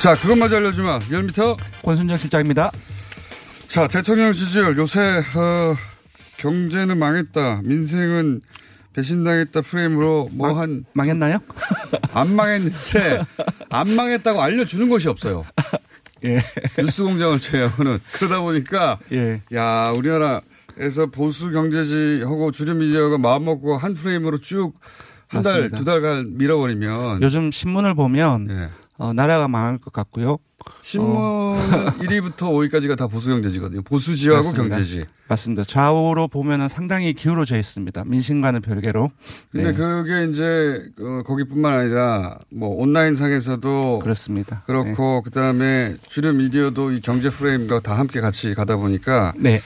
Speaker 11: 자, 그것마저 알려주마. 10m.
Speaker 16: 권순정 실장입니다.
Speaker 11: 자, 대통령 지지율. 요새, 어, 경제는 망했다. 민생은 배신당했다 프레임으로 뭐 한.
Speaker 16: 망했나요?
Speaker 11: 안 망했는데, 안 망했다고 알려주는 것이 없어요.
Speaker 16: 예.
Speaker 11: 뉴스 공장을 제외하고는. 그러다 보니까.
Speaker 16: 예.
Speaker 11: 야, 우리나라에서 보수 경제지하고 주류 미디어가 마음 먹고 한 프레임으로 쭉 한 달. 두 달간 밀어버리면.
Speaker 16: 요즘 신문을 보면
Speaker 11: 예.
Speaker 16: 어, 나라가 망할 것 같고요.
Speaker 11: 신문
Speaker 16: 어.
Speaker 11: 1위부터 5위까지가 다 보수 경제지거든요. 보수지하고
Speaker 16: 맞습니다.
Speaker 11: 경제지.
Speaker 16: 맞습니다. 좌우로 보면은 상당히 기울어져 있습니다. 민심과는 별개로.
Speaker 11: 근데
Speaker 16: 네.
Speaker 11: 그게 이제 어, 거기뿐만 아니라 뭐 온라인 상에서도
Speaker 16: 그렇습니다.
Speaker 11: 그렇고 그다음에 주류 미디어도 이 경제 프레임과 다 함께 같이 가다 보니까
Speaker 16: 네.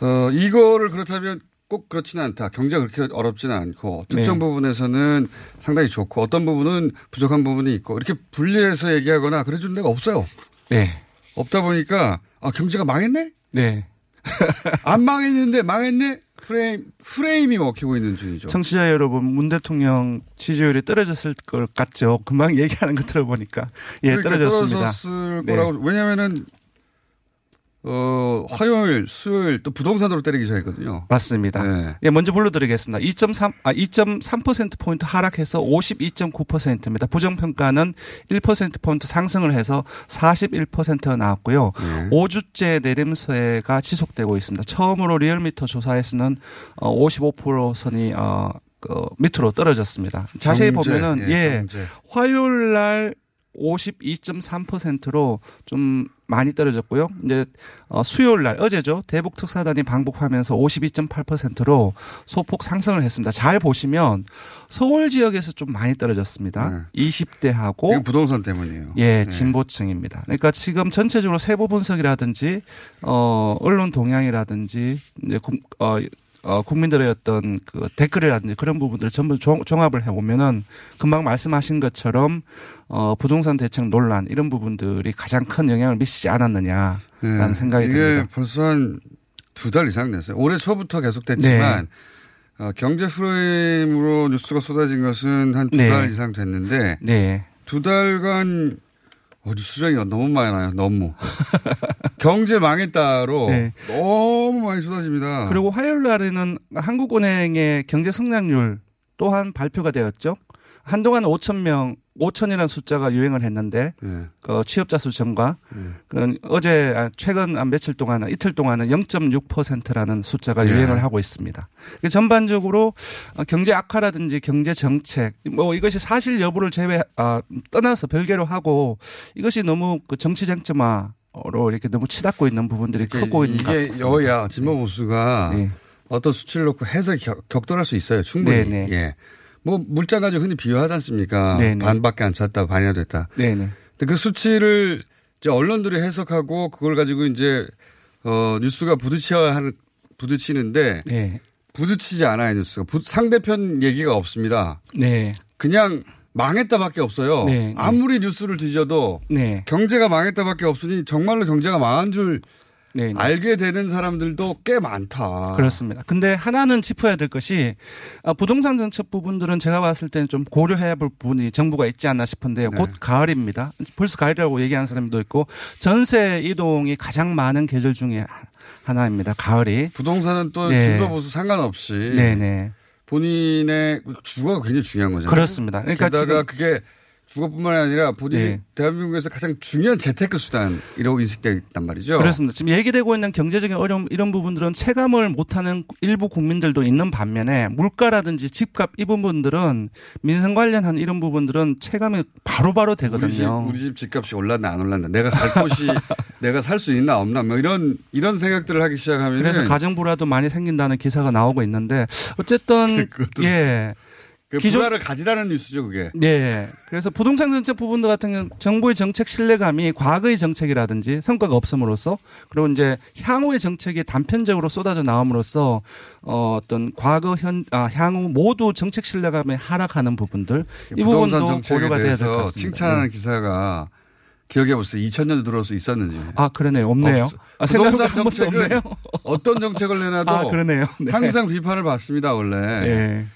Speaker 11: 어 이거를 그렇다면 꼭 그렇지는 않다. 경제가 그렇게 어렵지는 않고 특정
Speaker 16: 네.
Speaker 11: 부분에서는 상당히 좋고 어떤 부분은 부족한 부분이 있고 이렇게 분리해서 얘기하거나 그래준 데가 없어요.
Speaker 16: 네.
Speaker 11: 없다 보니까 아 경제가 망했네?
Speaker 16: 네.
Speaker 11: 안 망했는데 망했네? 프레임 프레임이 먹히고 있는 중이죠.
Speaker 16: 청취자 여러분, 문 대통령 지지율이 떨어졌을 것 같죠? 금방 얘기하는 거 들어보니까. 예,
Speaker 11: 그러니까
Speaker 16: 떨어졌습니다.
Speaker 11: 떨어졌을
Speaker 16: 네.
Speaker 11: 거라고 왜냐면은 어 화요일, 수요일 또 부동산으로 때리기 시작했거든요.
Speaker 16: 맞습니다.
Speaker 11: 네.
Speaker 16: 예, 먼저 불러드리겠습니다. 2.3, 아, 2.3%포인트 하락해서 52.9%입니다. 부정평가는 1%포인트 상승을 해서 41%가 나왔고요.
Speaker 11: 네.
Speaker 16: 5주째 내림세가 지속되고 있습니다. 처음으로 리얼미터 조사에서는 어, 55% 선이, 어, 그 밑으로 떨어졌습니다. 자세히
Speaker 11: 경제,
Speaker 16: 보면은,
Speaker 11: 예,
Speaker 16: 예. 화요일 날 52.3%로 좀 많이 떨어졌고요. 이제 어, 수요일 날 어제죠. 대북 특사단이 방북하면서 52.8%로 소폭 상승을 했습니다. 잘 보시면 서울 지역에서 좀 많이 떨어졌습니다. 20대하고
Speaker 11: 네. 이건 부동산 때문이에요.
Speaker 16: 예,
Speaker 11: 네.
Speaker 16: 진보층입니다. 그러니까 지금 전체적으로 세부 분석이라든지 어 언론 동향이라든지 이제 국, 어, 어 국민들의 어떤 그 댓글이라든지 그런 부분들을 전부 종, 종합을 해 보면은 금방 말씀하신 것처럼 어 부동산 대책 논란 이런 부분들이 가장 큰 영향을 미치지 않았느냐라는
Speaker 11: 네.
Speaker 16: 생각이
Speaker 11: 이게
Speaker 16: 듭니다.
Speaker 11: 벌써 한 두 달 이상 됐어요. 올해 초부터 계속됐지만
Speaker 16: 네.
Speaker 11: 어, 경제 프레임으로 뉴스가 쏟아진 것은 한두
Speaker 16: 네.
Speaker 11: 달 이상 됐는데
Speaker 16: 네.
Speaker 11: 두 달간 어, 뉴스량이 너무 많아요. 너무 경제 망했다로
Speaker 16: 네.
Speaker 11: 너무 많이 쏟아집니다.
Speaker 16: 그리고 화요일 날에는 한국은행의 경제 성장률 또한 발표가 되었죠. 한동안 5천 명, 5천이라는 숫자가 유행을 했는데
Speaker 11: 네.
Speaker 16: 그 취업자 수 증가. 그 어제 아, 최근 한 며칠 동안 이틀 동안은 0.6%라는 숫자가
Speaker 11: 예.
Speaker 16: 유행을 하고 있습니다. 이게 전반적으로 어, 경제 악화라든지 경제 정책 뭐 이것이 사실 여부를 제외 아, 떠나서 별개로 하고 이것이 너무 그 정치 쟁점화로 이렇게 너무 치닫고 있는 부분들이 크고 있는 것 같습니다.
Speaker 11: 여야 진보 보수가 어떤 수치를 놓고 해석이 격, 격돌할 수 있어요. 충분히.
Speaker 16: 네, 네.
Speaker 11: 예. 뭐 물자 가지고 흔히 비유하지 않습니까?
Speaker 16: 네네.
Speaker 11: 반밖에 안 찼다, 반이나 됐다.
Speaker 16: 네네.
Speaker 11: 근데 그 수치를 이제 언론들이 해석하고 그걸 가지고 이제 어 뉴스가 부딪혀야 하는 부딪히는데
Speaker 16: 네.
Speaker 11: 부딪히지 않아요 뉴스가 부- 상대편 얘기가 없습니다.
Speaker 16: 네.
Speaker 11: 그냥 망했다밖에 없어요.
Speaker 16: 네, 네.
Speaker 11: 아무리 뉴스를 뒤져도
Speaker 16: 네.
Speaker 11: 경제가 망했다밖에 없으니 정말로 경제가 망한 줄
Speaker 16: 네, 네.
Speaker 11: 알게 되는 사람들도 꽤 많다.
Speaker 16: 그렇습니다. 근데 하나는 짚어야 될 것이 아, 부동산 정책 부분들은 제가 봤을 때는 좀 고려해야 볼 부분이 정부가 있지 않나 싶은데요.
Speaker 11: 네.
Speaker 16: 곧 가을입니다. 벌써 가을이라고 얘기하는 사람도 있고 전세 이동이 가장 많은 계절 중에 하나입니다. 가을이.
Speaker 11: 부동산은 또
Speaker 16: 네.
Speaker 11: 진보 보수 상관없이
Speaker 16: 네네.
Speaker 11: 본인의 주거가 굉장히 중요한 거잖아요.
Speaker 16: 그렇습니다. 그러니까
Speaker 11: 게다가 그게 주거뿐만 아니라 본인이
Speaker 16: 네.
Speaker 11: 대한민국에서 가장 중요한 재테크 수단이라고 인식되어 있단 말이죠.
Speaker 16: 그렇습니다. 지금 얘기되고 있는 경제적인 어려움 이런 부분들은 체감을 못하는 일부 국민들도 있는 반면에 물가라든지 집값 이 부분들은 민생 관련한 이런 부분들은 체감이 바로바로
Speaker 11: 우리 집,
Speaker 16: 되거든요.
Speaker 11: 우리 집 집값이 올랐나 안 올랐나 내가 갈 곳이 내가 살 수 있나 없나 뭐 이런 이런 생각들을 하기 시작하면
Speaker 16: 그래서 가정 불화도 많이 생긴다는 기사가 나오고 있는데 어쨌든 예.
Speaker 11: 그
Speaker 16: 기존-
Speaker 11: 불화를 가지라는 뉴스죠 그게.
Speaker 16: 네. 그래서 부동산 정책 부분들 같은 경우는 정부의 정책 신뢰감이 과거의 정책이라든지 성과가 없음으로써 그리고 이제 향후의 정책이 단편적으로 쏟아져 나옴으로써 어, 어떤 과거 현 아, 향후 모두 정책 신뢰감이 하락하는 부분들 이
Speaker 11: 부동산
Speaker 16: 부분도
Speaker 11: 정책에
Speaker 16: 고려가 돼야 될 것 같습니다.
Speaker 11: 칭찬하는
Speaker 16: 네.
Speaker 11: 기사가 기억해 보세요. 2000년도 들어서 있었는지.
Speaker 16: 아 그러네요. 없네요.
Speaker 11: 없-
Speaker 16: 아,
Speaker 11: 부동산 정책은
Speaker 16: 없네요.
Speaker 11: 어떤 정책을 내놔도
Speaker 16: 아, 그러네요. 네.
Speaker 11: 항상 비판을 받습니다 원래.
Speaker 16: 네.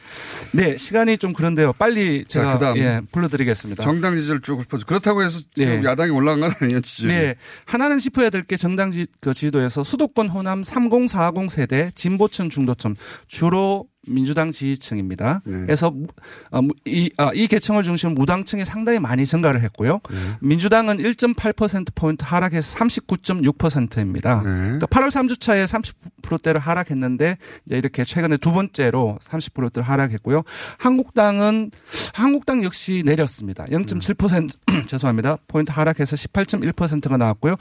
Speaker 16: 네, 시간이 좀 그런데요. 빨리
Speaker 11: 자,
Speaker 16: 제가
Speaker 11: 그다음
Speaker 16: 예, 불러드리겠습니다.
Speaker 11: 정당 지지를 쭉 읊어줘. 그렇다고 해서
Speaker 16: 네.
Speaker 11: 야당이 올라간 건 아니에요 지지.
Speaker 16: 네. 하나는 짚어야 될 게 정당 지, 그 지도에서 수도권 호남 3040 세대 진보층 중도층 주로 민주당 지지층입니다.
Speaker 11: 네.
Speaker 16: 그래서 무- 어, 무- 이, 아, 이 계층을 중심으로 무당층이 상당히 많이 증가를 했고요.
Speaker 11: 네.
Speaker 16: 민주당은 1.8%포인트 하락해서 39.6%입니다.
Speaker 11: 네.
Speaker 16: 그러니까 8월 3주차에 30%대로 하락했는데 이제 이렇게 최근에 두 번째로 30%대로 하락했고요. 한국당은 한국당 역시 내렸습니다. 0.7% 죄송합니다. 포인트 하락해서 18.1%가 나왔고요.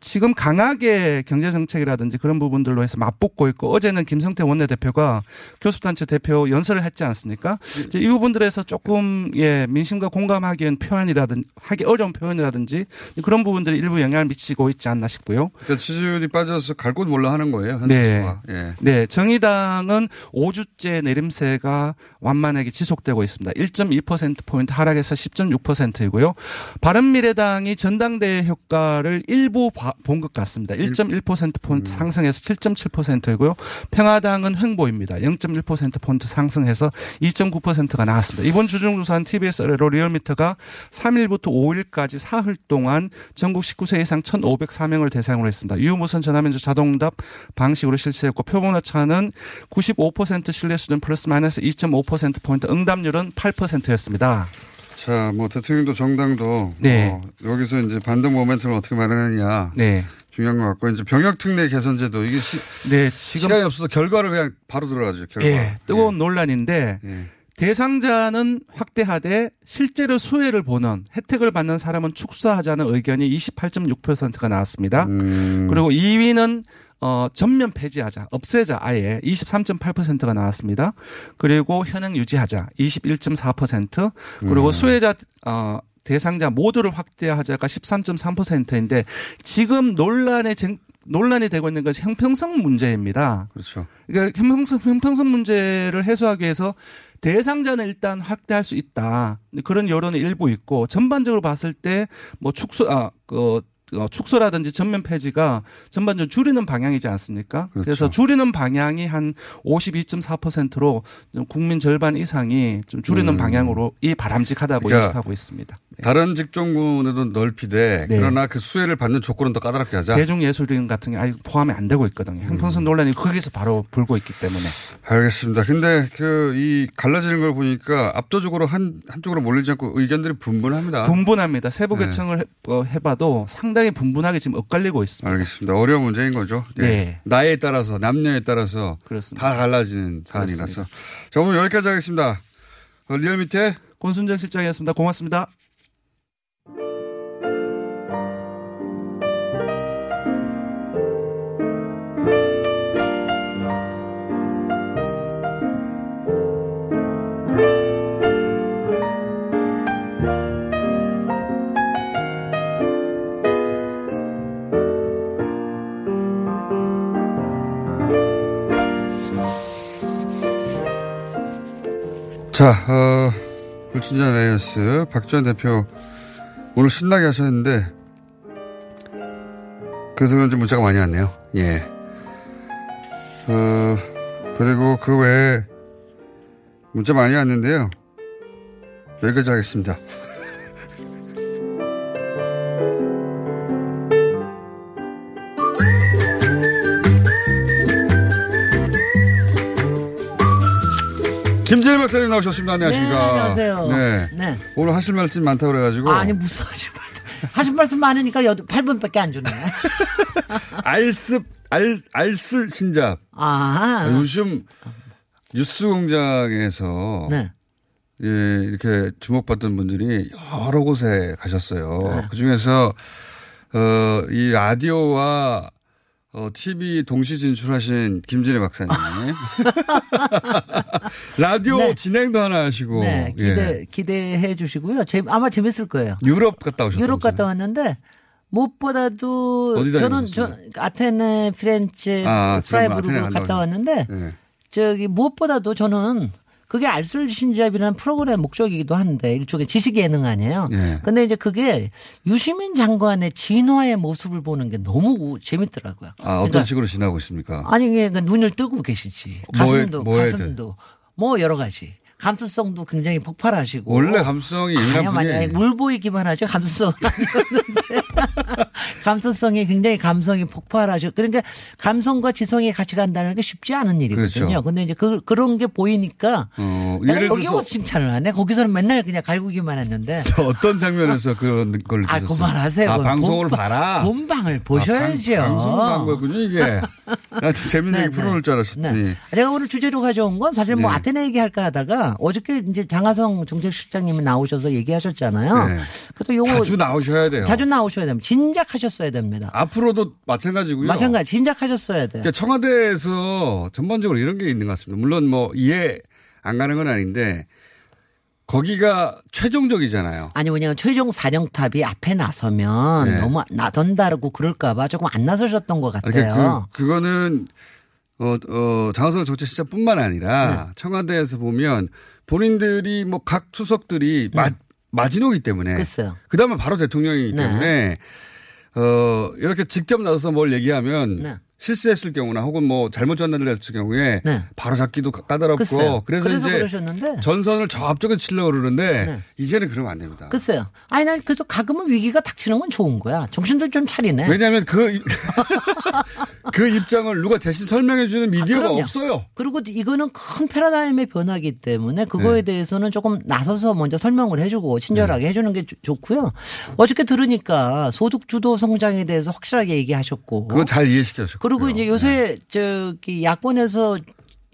Speaker 16: 지금 강하게 경제 정책이라든지 그런 부분들로 해서 맞붙고 있고 어제는 김성태 원내대표가 교섭단체 대표 연설을 했지 않습니까? 이 부분들에서 조금 예 민심과 공감하기엔 표현이라든지 하기 어려운 표현이라든지 그런 부분들이 일부 영향을 미치고 있지 않나 싶고요.
Speaker 11: 그러니까 지지율이 빠져서 갈 곳 몰라 하는 거예요.
Speaker 16: 네.
Speaker 11: 예.
Speaker 16: 네, 정의당은 5주째 내림세가 완만하게 지속되고 있습니다. 1.2%포인트 하락해서 10.6%이고요. 바른미래당이 전당대회 효과를 일부 본 것 같습니다. 1.1%포인트 상승해서 7.7%이고요. 평화당은 횡보입니다. 0.1%포인트 상승해서 2.9%가 나왔습니다. 이번 주중조사한 TBS 의뢰로 리얼미터가 3일부터 5일까지 사흘 동안 전국 19세 이상 1,504명을 대상으로 했습니다. 유무선 전화면접 자동답 방식으로 실시했고 표본오차는 95% 신뢰 수준 플러스 마이너스 2.5%포인트 응답률은 8%였습니다.
Speaker 11: 자, 뭐 대통령도 정당도
Speaker 16: 네.
Speaker 11: 뭐 여기서 이제 반등 모멘텀을 어떻게 마련하느냐
Speaker 16: 네.
Speaker 11: 중요한 것 같고 이제 병역 특례 개선제도 이게 시,
Speaker 16: 네, 지금
Speaker 11: 시간이 없어서 결과를 그냥 바로 들어가죠. 결과.
Speaker 16: 예, 뜨거운 논란인데
Speaker 11: 예.
Speaker 16: 대상자는 확대하되 실제로 수혜를 보는 혜택을 받는 사람은 축소하자는 의견이 28.6%가 나왔습니다.
Speaker 11: 음.
Speaker 16: 그리고 2위는 어, 전면 폐지하자, 없애자 아예 23.8%가 나왔습니다. 그리고 현행 유지하자 21.4%, 그리고
Speaker 11: 음.
Speaker 16: 수혜자 어, 대상자 모두를 확대하자가 13.3%인데 지금 논란의 쟁, 논란이 되고 있는 것이 형평성 문제입니다.
Speaker 11: 그렇죠.
Speaker 16: 그러니까 형평성, 형평성 문제를 해소하기 위해서 대상자는 일단 확대할 수 있다. 그런 여론이 일부 있고 전반적으로 봤을 때 뭐 축소, 아, 그, 어, 축소라든지 전면 폐지가 전반적으로 줄이는 방향이지 않습니까?
Speaker 11: 그렇죠.
Speaker 16: 그래서 줄이는 방향이 한 52.4%로 국민 절반 이상이 좀 줄이는
Speaker 11: 음.
Speaker 16: 방향으로 이 바람직하다고
Speaker 11: 그러니까
Speaker 16: 인식하고 있습니다.
Speaker 11: 다른 직종군에도 넓히되
Speaker 16: 네.
Speaker 11: 그러나 그 수혜를 받는 조건은 더 까다롭게 하자.
Speaker 16: 대중예술인 같은 게 아직 포함이 안 되고 있거든요.
Speaker 11: 음.
Speaker 16: 형평성 논란이 거기서 바로 불고 있기 때문에.
Speaker 11: 알겠습니다. 근데 그 이 갈라지는 걸 보니까 압도적으로 한 한쪽으로 몰리지 않고 의견들이 분분합니다.
Speaker 16: 분분합니다. 세부
Speaker 11: 네.
Speaker 16: 계층을 해- 어, 해봐도 상당히 분분하게 지금 엇갈리고 있습니다.
Speaker 11: 알겠습니다. 어려운 문제인 거죠. 예.
Speaker 16: 네.
Speaker 11: 나이에 따라서 남녀에 따라서
Speaker 16: 그렇습니다.
Speaker 11: 다 갈라지는 사안이라서. 자 오늘 여기까지 하겠습니다. 어, 리얼미터
Speaker 16: 권순정 실장이었습니다. 고맙습니다.
Speaker 11: 자, 어, 불친절 레이어스 박지원 대표 오늘 신나게 하셨는데 그래서 그런지 문자가 많이 왔네요. 예. 어, 그리고 그 외에 문자 많이 왔는데요. 여기까지 하겠습니다. 박사님 나오셨습니다. 안녕하십니까.
Speaker 17: 네, 안녕하세요.
Speaker 11: 네.
Speaker 17: 네.
Speaker 11: 오늘 하실 말씀 많다고 그래가지고.
Speaker 17: 아니 무슨 하실 말씀 하실 말씀 많으니까 8분밖에 안 주네.
Speaker 11: 알습 알 알쓸 신잡.
Speaker 17: 아.
Speaker 11: 요즘 뉴스 공장에서
Speaker 17: 네.
Speaker 11: 예, 이렇게 주목받던 분들이 여러 곳에 가셨어요.
Speaker 17: 네.
Speaker 11: 그 중에서 어, 이 라디오와 어, TV 동시 진출하신 김진애 박사님. 라디오
Speaker 17: 네.
Speaker 11: 진행도 하나 하시고.
Speaker 17: 네, 기대
Speaker 11: 예.
Speaker 17: 기대해 주시고요. 재, 아마 재밌을 거예요.
Speaker 11: 유럽 갔다 오셨어요.
Speaker 17: 유럽 갔다 왔는데 무엇보다도 저는? 저 아테네, 피렌체,
Speaker 11: 아,
Speaker 17: 프라이부르
Speaker 11: 아테네 갔다
Speaker 17: 왔는데
Speaker 11: 네.
Speaker 17: 저기 무엇보다도 저는 그게 알쓸 신잡이라는 프로그램 목적이기도 한데 일종의 지식 예능 아니에요.
Speaker 11: 예.
Speaker 17: 근데 이제 그게 유시민 장관의 진화의 모습을 보는 게 너무 우- 재밌더라고요.
Speaker 11: 아, 어떤
Speaker 17: 그러니까
Speaker 11: 식으로 지나고 있습니까?
Speaker 17: 아니 그러니까 눈을 뜨고 계시지. 가슴도
Speaker 11: 뭐에
Speaker 17: 가슴도 뭐 여러 가지. 감수성도 굉장히 폭발하시고
Speaker 11: 원래 감성이 예민한 분이
Speaker 17: 아니요. 물 보이기만 하죠. 감수성 아니었는데 감수성이 굉장히 감성이 폭발하죠. 그러니까 감성과 지성이 같이 간다는 게 쉽지 않은 일이거든요.
Speaker 11: 그렇죠.
Speaker 17: 근데 이제 그 그런 게 보이니까
Speaker 11: 어, 예를
Speaker 17: 여기
Speaker 11: 들어서
Speaker 17: 뭐 칭찬을 하네. 거기서는 맨날 그냥 갈구기만 했는데.
Speaker 11: 어떤 장면에서 그런 걸
Speaker 17: 아,
Speaker 11: 드셨어요?
Speaker 17: 그만하세요.
Speaker 11: 아, 방송을
Speaker 17: 본-
Speaker 11: 봐라.
Speaker 17: 본방을 보셔야죠.
Speaker 11: 아, 방, 방송도 한 거군요, 이게. 나한테 재밌는
Speaker 17: 네,
Speaker 11: 얘기 풀어놓을 줄 알았더니.
Speaker 17: 제가 오늘 주제로 가져온 건 사실 뭐
Speaker 11: 네.
Speaker 17: 아테네 얘기할까 하다가 어저께 이제 장하성 정책실장님이 나오셔서 얘기하셨잖아요.
Speaker 11: 네.
Speaker 17: 그래서 요거
Speaker 11: 자주 나오셔야 돼요.
Speaker 17: 자주 나오셔야 됩니다. 진작하셨어야 됩니다.
Speaker 11: 앞으로도 마찬가지고요.
Speaker 17: 마찬가지 진작하셨어야 돼요.
Speaker 11: 그러니까 청와대에서 전반적으로 이런 게 있는 것 같습니다. 물론 뭐 이해 안 가는 건 아닌데 거기가 최종적이잖아요.
Speaker 17: 아니 뭐냐면 최종 사령탑이 앞에 나서면
Speaker 11: 네.
Speaker 17: 너무 나선다고 그럴까봐 조금 안 나서셨던 것 같아요.
Speaker 11: 그러니까 그, 그거는 어, 어, 장하성 정책실장뿐만 아니라
Speaker 17: 네.
Speaker 11: 청와대에서 보면 본인들이 뭐 각 수석들이 마, 마지노기 때문에
Speaker 17: 네. 글쎄요.
Speaker 11: 그 다음에 바로 대통령이기
Speaker 17: 네.
Speaker 11: 때문에 어, 이렇게 직접 나서서 뭘 얘기하면
Speaker 17: 네.
Speaker 11: 실수했을 경우나 혹은 뭐 잘못 전달됐을 경우에
Speaker 17: 네.
Speaker 11: 바로 잡기도 까다롭고
Speaker 17: 글쎄요.
Speaker 11: 그래서,
Speaker 17: 그래서
Speaker 11: 이제
Speaker 17: 그러셨는데.
Speaker 11: 전선을 저 앞쪽에 치려고 그러는데
Speaker 17: 네.
Speaker 11: 이제는 그러면 안 됩니다.
Speaker 17: 글쎄요. 아니 난 그래서 가끔은 위기가 닥치는 건 좋은 거야. 정신들 좀 차리네.
Speaker 11: 왜냐하면 그, 입- 그 입장을 누가 대신 설명해 주는 미디어가
Speaker 17: 아.
Speaker 11: 없어요.
Speaker 17: 그리고 이거는 큰 패러다임의 변화기 때문에 그거에
Speaker 11: 네.
Speaker 17: 대해서는 조금 나서서 먼저 설명을 해주고 친절하게
Speaker 11: 네.
Speaker 17: 해주는 게 좋- 좋고요. 어저께 들으니까 소득 주도 성장에 대해서 확실하게 얘기하셨고.
Speaker 11: 그거 잘 이해시켜줬고.
Speaker 17: 그리고 이제 요새 저기 야권에서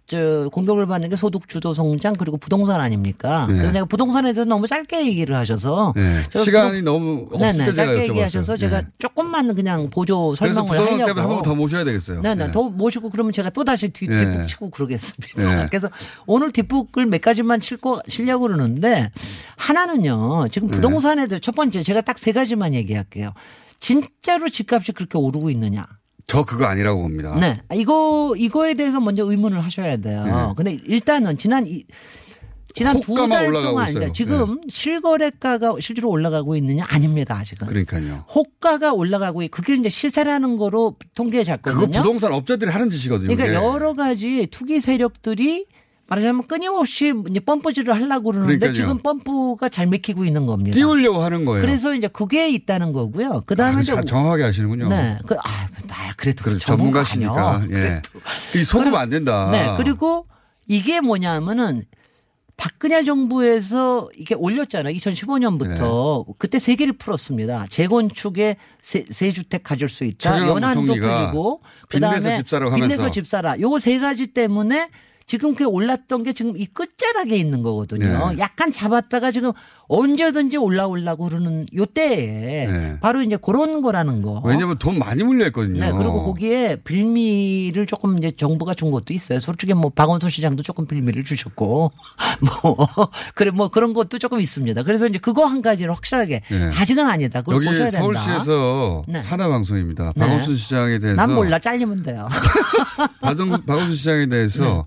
Speaker 17: 저 공격을 받는 게 소득 주도 성장 그리고 부동산 아닙니까?
Speaker 11: 네.
Speaker 17: 그래서 내가 부동산에 대해서 너무 짧게 얘기를 하셔서
Speaker 11: 네.
Speaker 17: 제가
Speaker 11: 시간이 너무 없을
Speaker 17: 네네,
Speaker 11: 때 제가
Speaker 17: 짧게
Speaker 11: 여쭤봤어요.
Speaker 17: 얘기하셔서 제가
Speaker 11: 네.
Speaker 17: 조금만 그냥 보조
Speaker 11: 그래서
Speaker 17: 설명을
Speaker 11: 부동산
Speaker 17: 하려고
Speaker 11: 때문에 한번 더 모셔야 되겠어요.
Speaker 17: 네네.
Speaker 11: 네.
Speaker 17: 더 모시고 그러면 제가 또 다시 뒤,
Speaker 11: 네.
Speaker 17: 뒷북 치고 그러겠습니다.
Speaker 11: 네.
Speaker 17: 그래서 오늘 뒷북을 몇 가지만 칠고 치려고 그러는데 하나는요. 지금
Speaker 11: 네.
Speaker 17: 부동산에 대해 첫 번째 제가 딱 세 가지만 얘기할게요. 진짜로 집값이 그렇게 오르고 있느냐?
Speaker 11: 저 그거 아니라고 봅니다.
Speaker 17: 네. 이거 이거에 대해서 먼저 의문을 하셔야 돼요.
Speaker 11: 네.
Speaker 17: 근데 일단은 지난 이 지난 두 달 동안
Speaker 11: 있어요. 네.
Speaker 17: 지금 실거래가가 실제로 올라가고 있느냐 아닙니다 아직은.
Speaker 11: 그러니까요.
Speaker 17: 호가가 올라가고 있- 그게 이제 시세라는 거로 통계에 잡거든요.
Speaker 11: 그거 부동산 업자들이 하는 짓이거든요.
Speaker 17: 그러니까
Speaker 11: 그게.
Speaker 17: 여러 가지 투기 세력들이 말하자면 끊임없이 이제 펌프질을 하려고 그러는데
Speaker 11: 그러니까요.
Speaker 17: 지금 펌프가 잘 맥히고 있는 겁니다.
Speaker 11: 띄우려고 하는 거예요.
Speaker 17: 그래서 이제 그게 있다는 거고요. 그 다음에
Speaker 11: 아,
Speaker 17: 이제
Speaker 11: 자- 정확하게 아시는군요.
Speaker 17: 네. 그, 아, 나 그래도
Speaker 11: 그래,
Speaker 17: 전문가
Speaker 11: 전문가시니까. 예. 이 속으면 안 된다.
Speaker 17: 네. 그리고 이게 뭐냐면은 박근혜 정부에서 이게 올렸잖아요. 2015년부터
Speaker 11: 네.
Speaker 17: 그때 세 개를 풀었습니다. 재건축에 세, 세 주택 가질 수 있다. 연한도 풀리고
Speaker 11: 빚내서
Speaker 17: 그다음에
Speaker 11: 집 사라고 하면서.
Speaker 17: 빚내서 집 사라. 요거 세 가지 때문에 지금 그게 올랐던 게 지금 이 끝자락에 있는 거거든요.
Speaker 11: 네.
Speaker 17: 약간 잡았다가 지금 언제든지 올라오려고 그러는 요 때에
Speaker 11: 네.
Speaker 17: 바로 이제 그런 거라는 거.
Speaker 11: 왜냐면 돈 많이 물려있거든요.
Speaker 17: 네, 그리고 거기에 빌미를 조금 이제 정부가 준 것도 있어요. 솔직히 뭐 박원순 시장도 조금 빌미를 주셨고, 뭐, 그래, 뭐 그런 것도 조금 있습니다. 그래서 이제 그거 한 가지를 확실하게
Speaker 11: 네.
Speaker 17: 아직은 아니다. 그걸
Speaker 11: 여기
Speaker 17: 보셔야 된다.
Speaker 11: 서울시에서
Speaker 17: 네.
Speaker 11: 산하 방송입니다.
Speaker 17: 네.
Speaker 11: 박원순 시장에 대해서
Speaker 17: 난 몰라, 잘리면 돼요.
Speaker 11: 박원순 시장에 대해서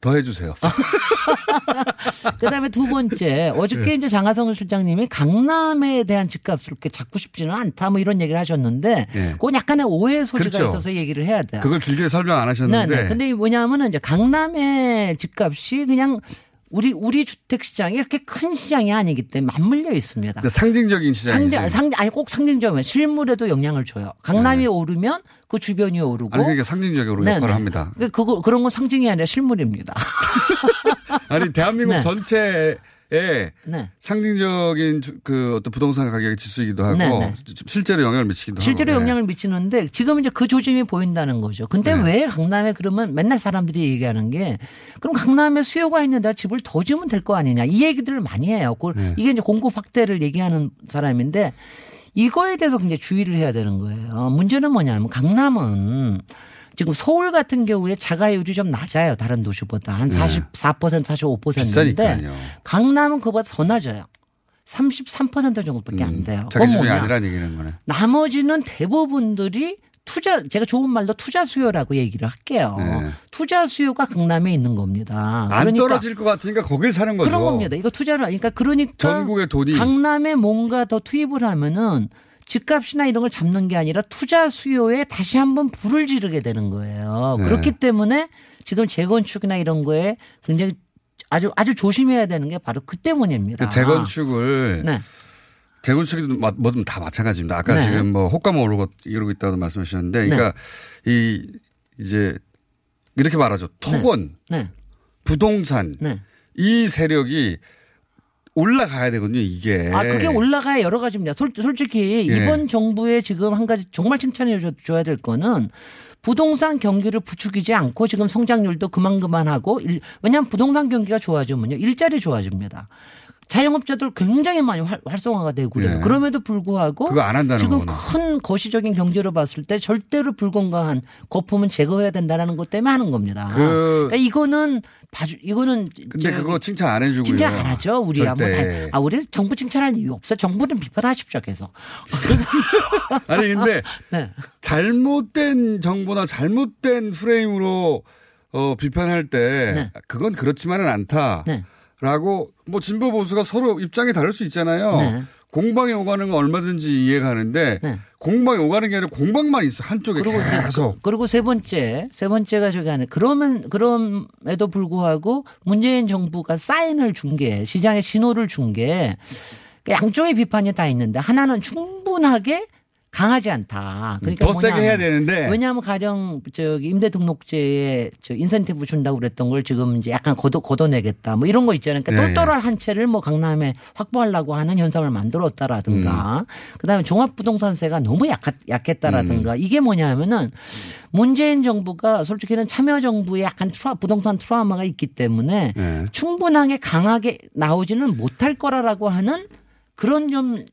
Speaker 11: 더 해주세요.
Speaker 17: 그다음에 두 번째 어저께
Speaker 11: 네.
Speaker 17: 이제 장하성 실장님이 강남에 대한 집값을 그렇게 잡고 싶지는 않다 뭐 이런 얘기를 하셨는데
Speaker 11: 예.
Speaker 17: 그건 약간의 오해 소지가
Speaker 11: 그렇죠.
Speaker 17: 있어서 얘기를 해야 돼요.
Speaker 11: 그걸 길게 설명 안 하셨는데.
Speaker 17: 네, 네. 근데 뭐냐면은 이제 강남의 집값이 그냥 우리 우리 주택 시장이 이렇게 큰 시장이 아니기 때문에 맞물려 있습니다.
Speaker 11: 근데 상징적인 시장이지.
Speaker 17: 상징, 상 아니 꼭 상징적이면 실물에도 영향을 줘요. 강남이 오르면 그 주변이 오르고.
Speaker 11: 네. 아니 그게 상징적으로
Speaker 17: 네,
Speaker 11: 역할을
Speaker 17: 네.
Speaker 11: 합니다.
Speaker 17: 그- 그거 그런 건 상징이 아니라 실물입니다.
Speaker 11: 아니 대한민국
Speaker 17: 네.
Speaker 11: 전체 에
Speaker 17: 네.
Speaker 11: 상징적인 주- 그 어떤 부동산 가격의 지수이기도 하고
Speaker 17: 네, 네.
Speaker 11: 실제로 영향을 미치기도
Speaker 17: 실제로
Speaker 11: 하고. 네.
Speaker 17: 영향을 미치는데 지금 이제 그 조짐이 보인다는 거죠. 근데
Speaker 11: 네.
Speaker 17: 왜 강남에 그러면 맨날 사람들이 얘기하는 게 그럼 강남에 수요가 있는데 집을 더 지으면 될 거 아니냐 이 얘기들을 많이 해요. 그걸
Speaker 11: 네.
Speaker 17: 이게 이제 공급 확대를 얘기하는 사람인데 이거에 대해서 굉장히 주의를 해야 되는 거예요. 문제는 뭐냐면 강남은 지금 서울 같은 경우에 자가율이 좀 낮아요. 다른 도시보다 한
Speaker 11: 네.
Speaker 17: 44% 45%인데
Speaker 11: 비싸니까요.
Speaker 17: 강남은 그보다 더 낮아요. 33% 정도밖에 안 돼요.
Speaker 11: 음, 자기 집이
Speaker 17: 뭐냐?
Speaker 11: 아니라는 얘기는 거네.
Speaker 17: 나머지는 대부분들이 투자 제가 좋은 말로 투자 수요라고 얘기를 할게요.
Speaker 11: 네.
Speaker 17: 투자 수요가 강남에 있는 겁니다.
Speaker 11: 안
Speaker 17: 그러니까
Speaker 11: 떨어질 것 같으니까 거길 사는 거죠.
Speaker 17: 그런 겁니다. 이거 투자를 그러니까 그러니까
Speaker 11: 전국의 돈이
Speaker 17: 강남에 뭔가 더 투입을 하면은 집값이나 이런 걸 잡는 게 아니라 투자 수요에 다시 한번 불을 지르게 되는 거예요.
Speaker 11: 네.
Speaker 17: 그렇기 때문에 지금 재건축이나 이런 거에 굉장히 아주 아주 조심해야 되는 게 바로 그 때문입니다.
Speaker 11: 그 재건축을
Speaker 17: 네.
Speaker 11: 재건축이 마- 뭐든 다 마찬가지입니다. 아까
Speaker 17: 네.
Speaker 11: 지금 뭐 호감 오르고 이러고 있다고 말씀하셨는데, 그러니까 이 이제 이렇게 말하죠. 토건,
Speaker 17: 네.
Speaker 11: 부동산
Speaker 17: 네.
Speaker 11: 이 세력이 올라가야 되거든요. 이게.
Speaker 17: 아, 그게 올라가야 여러 가지입니다. 솔, 솔직히
Speaker 11: 예.
Speaker 17: 이번 정부의 지금 한 가지 정말 칭찬해 줘- 줘야 될 거는 부동산 경기를 부추기지 않고 지금 성장률도 그만 그만하고 일- 왜냐하면 부동산 경기가 좋아지면요 일자리 좋아집니다. 자영업자들 굉장히 많이 활, 활성화가 되고 그래요.
Speaker 11: 예.
Speaker 17: 그럼에도 불구하고 지금
Speaker 11: 거구나.
Speaker 17: 큰 거시적인 경제로 봤을 때 절대로 불건강한 거품은 제거해야 된다는 것 때문에 하는 겁니다.
Speaker 11: 그-
Speaker 17: 그러니까 이거는 봐주 이거는
Speaker 11: 근데 그거 칭찬 안 해주고요.
Speaker 17: 칭찬 안 하죠. 우리야 뭐 아 우리 정부 칭찬할 이유 없어. 정부는 비판하십시오 계속.
Speaker 11: 아니 근데
Speaker 17: 네.
Speaker 11: 잘못된 정보나 잘못된 프레임으로 어, 비판할 때
Speaker 17: 네.
Speaker 11: 그건 그렇지만은 않다.
Speaker 17: 네.
Speaker 11: 라고 뭐 진보 보수가 서로 입장이 다를 수 있잖아요.
Speaker 17: 네.
Speaker 11: 공방에 오가는 건 얼마든지 이해가 가는데 공방에 오가는 게 아니라 공방만 있어 한쪽에
Speaker 17: 그리고
Speaker 11: 계속.
Speaker 17: 그리고 세 번째 세 번째가 저기 안에 그러면 그럼에도 불구하고 문재인 정부가 사인을 준 게 시장에 신호를 준 게 양쪽의 비판이 다 있는데 하나는 충분하게 강하지 않다. 그러니까
Speaker 11: 더 세게 해야 되는데.
Speaker 17: 왜냐하면 가령 저기 임대 등록제에 저 인센티브 준다고 그랬던 걸 지금 이제 약간 걷어 걷어내겠다. 뭐 이런 거 있잖아요. 그러니까
Speaker 11: 예,
Speaker 17: 똘똘한 한 채를 뭐 강남에 확보하려고 하는 현상을 만들었다라든가. 그다음에 종합부동산세가 너무 약하, 약했다라든가. 이게 뭐냐면은 문재인 정부가 솔직히는 참여정부의 약간 트라, 부동산 트라우마가 있기 때문에
Speaker 11: 네.
Speaker 17: 충분하게 강하게 나오지는 못할 거라라고 하는 그런 좀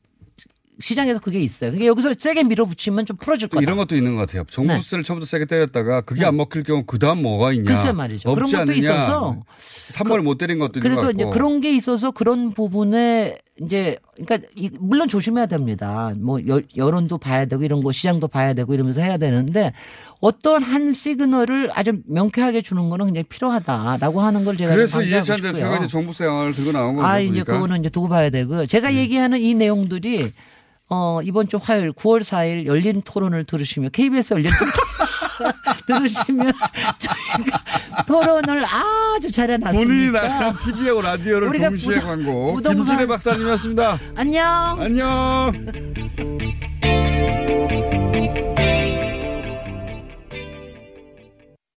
Speaker 17: 시장에서 그게 있어요. 그러니까 여기서 세게 밀어붙이면 좀 풀어질
Speaker 11: 또
Speaker 17: 거다.
Speaker 11: 이런 것도 있는 것 같아요. 정부세를 처음부터 세게 때렸다가 그게 안 먹힐 경우 그 다음 뭐가 있냐.
Speaker 17: 네. 글쎄 말이죠. 그런 것도
Speaker 11: 않느냐.
Speaker 17: 있어서
Speaker 11: 3번을 못 때린 것도 있는 것
Speaker 17: 그래서
Speaker 11: 같고.
Speaker 17: 이제 그런 게 있어서 그런 부분에 이제 그러니까 이- 물론 조심해야 됩니다. 뭐 여, 여론도 봐야 되고 이런 거 시장도 봐야 되고 이러면서 해야 되는데 어떤 한 시그널을 아주 명쾌하게 주는 거는 굉장히 필요하다라고 하는 걸 제가
Speaker 11: 그래서 이해찬. 대표가 이제 종부세 양을 들고 나온 거죠.
Speaker 17: 아, 이제
Speaker 11: 보니까.
Speaker 17: 그거는 이제 두고 봐야 되고요. 제가 얘기하는 이 내용들이 어, 이번 주 화요일 9월 4일 열린 토론을 들으시면 KBS 열린 토론 들으시면 저희가 토론을 아주 잘해놨습니다.
Speaker 11: 본인이 나가는 TV하고 라디오를 동시에
Speaker 17: 부동-
Speaker 11: 광고.
Speaker 17: 부동산-
Speaker 11: 김진애 박사님이었습니다.
Speaker 17: 안녕.
Speaker 11: 안녕.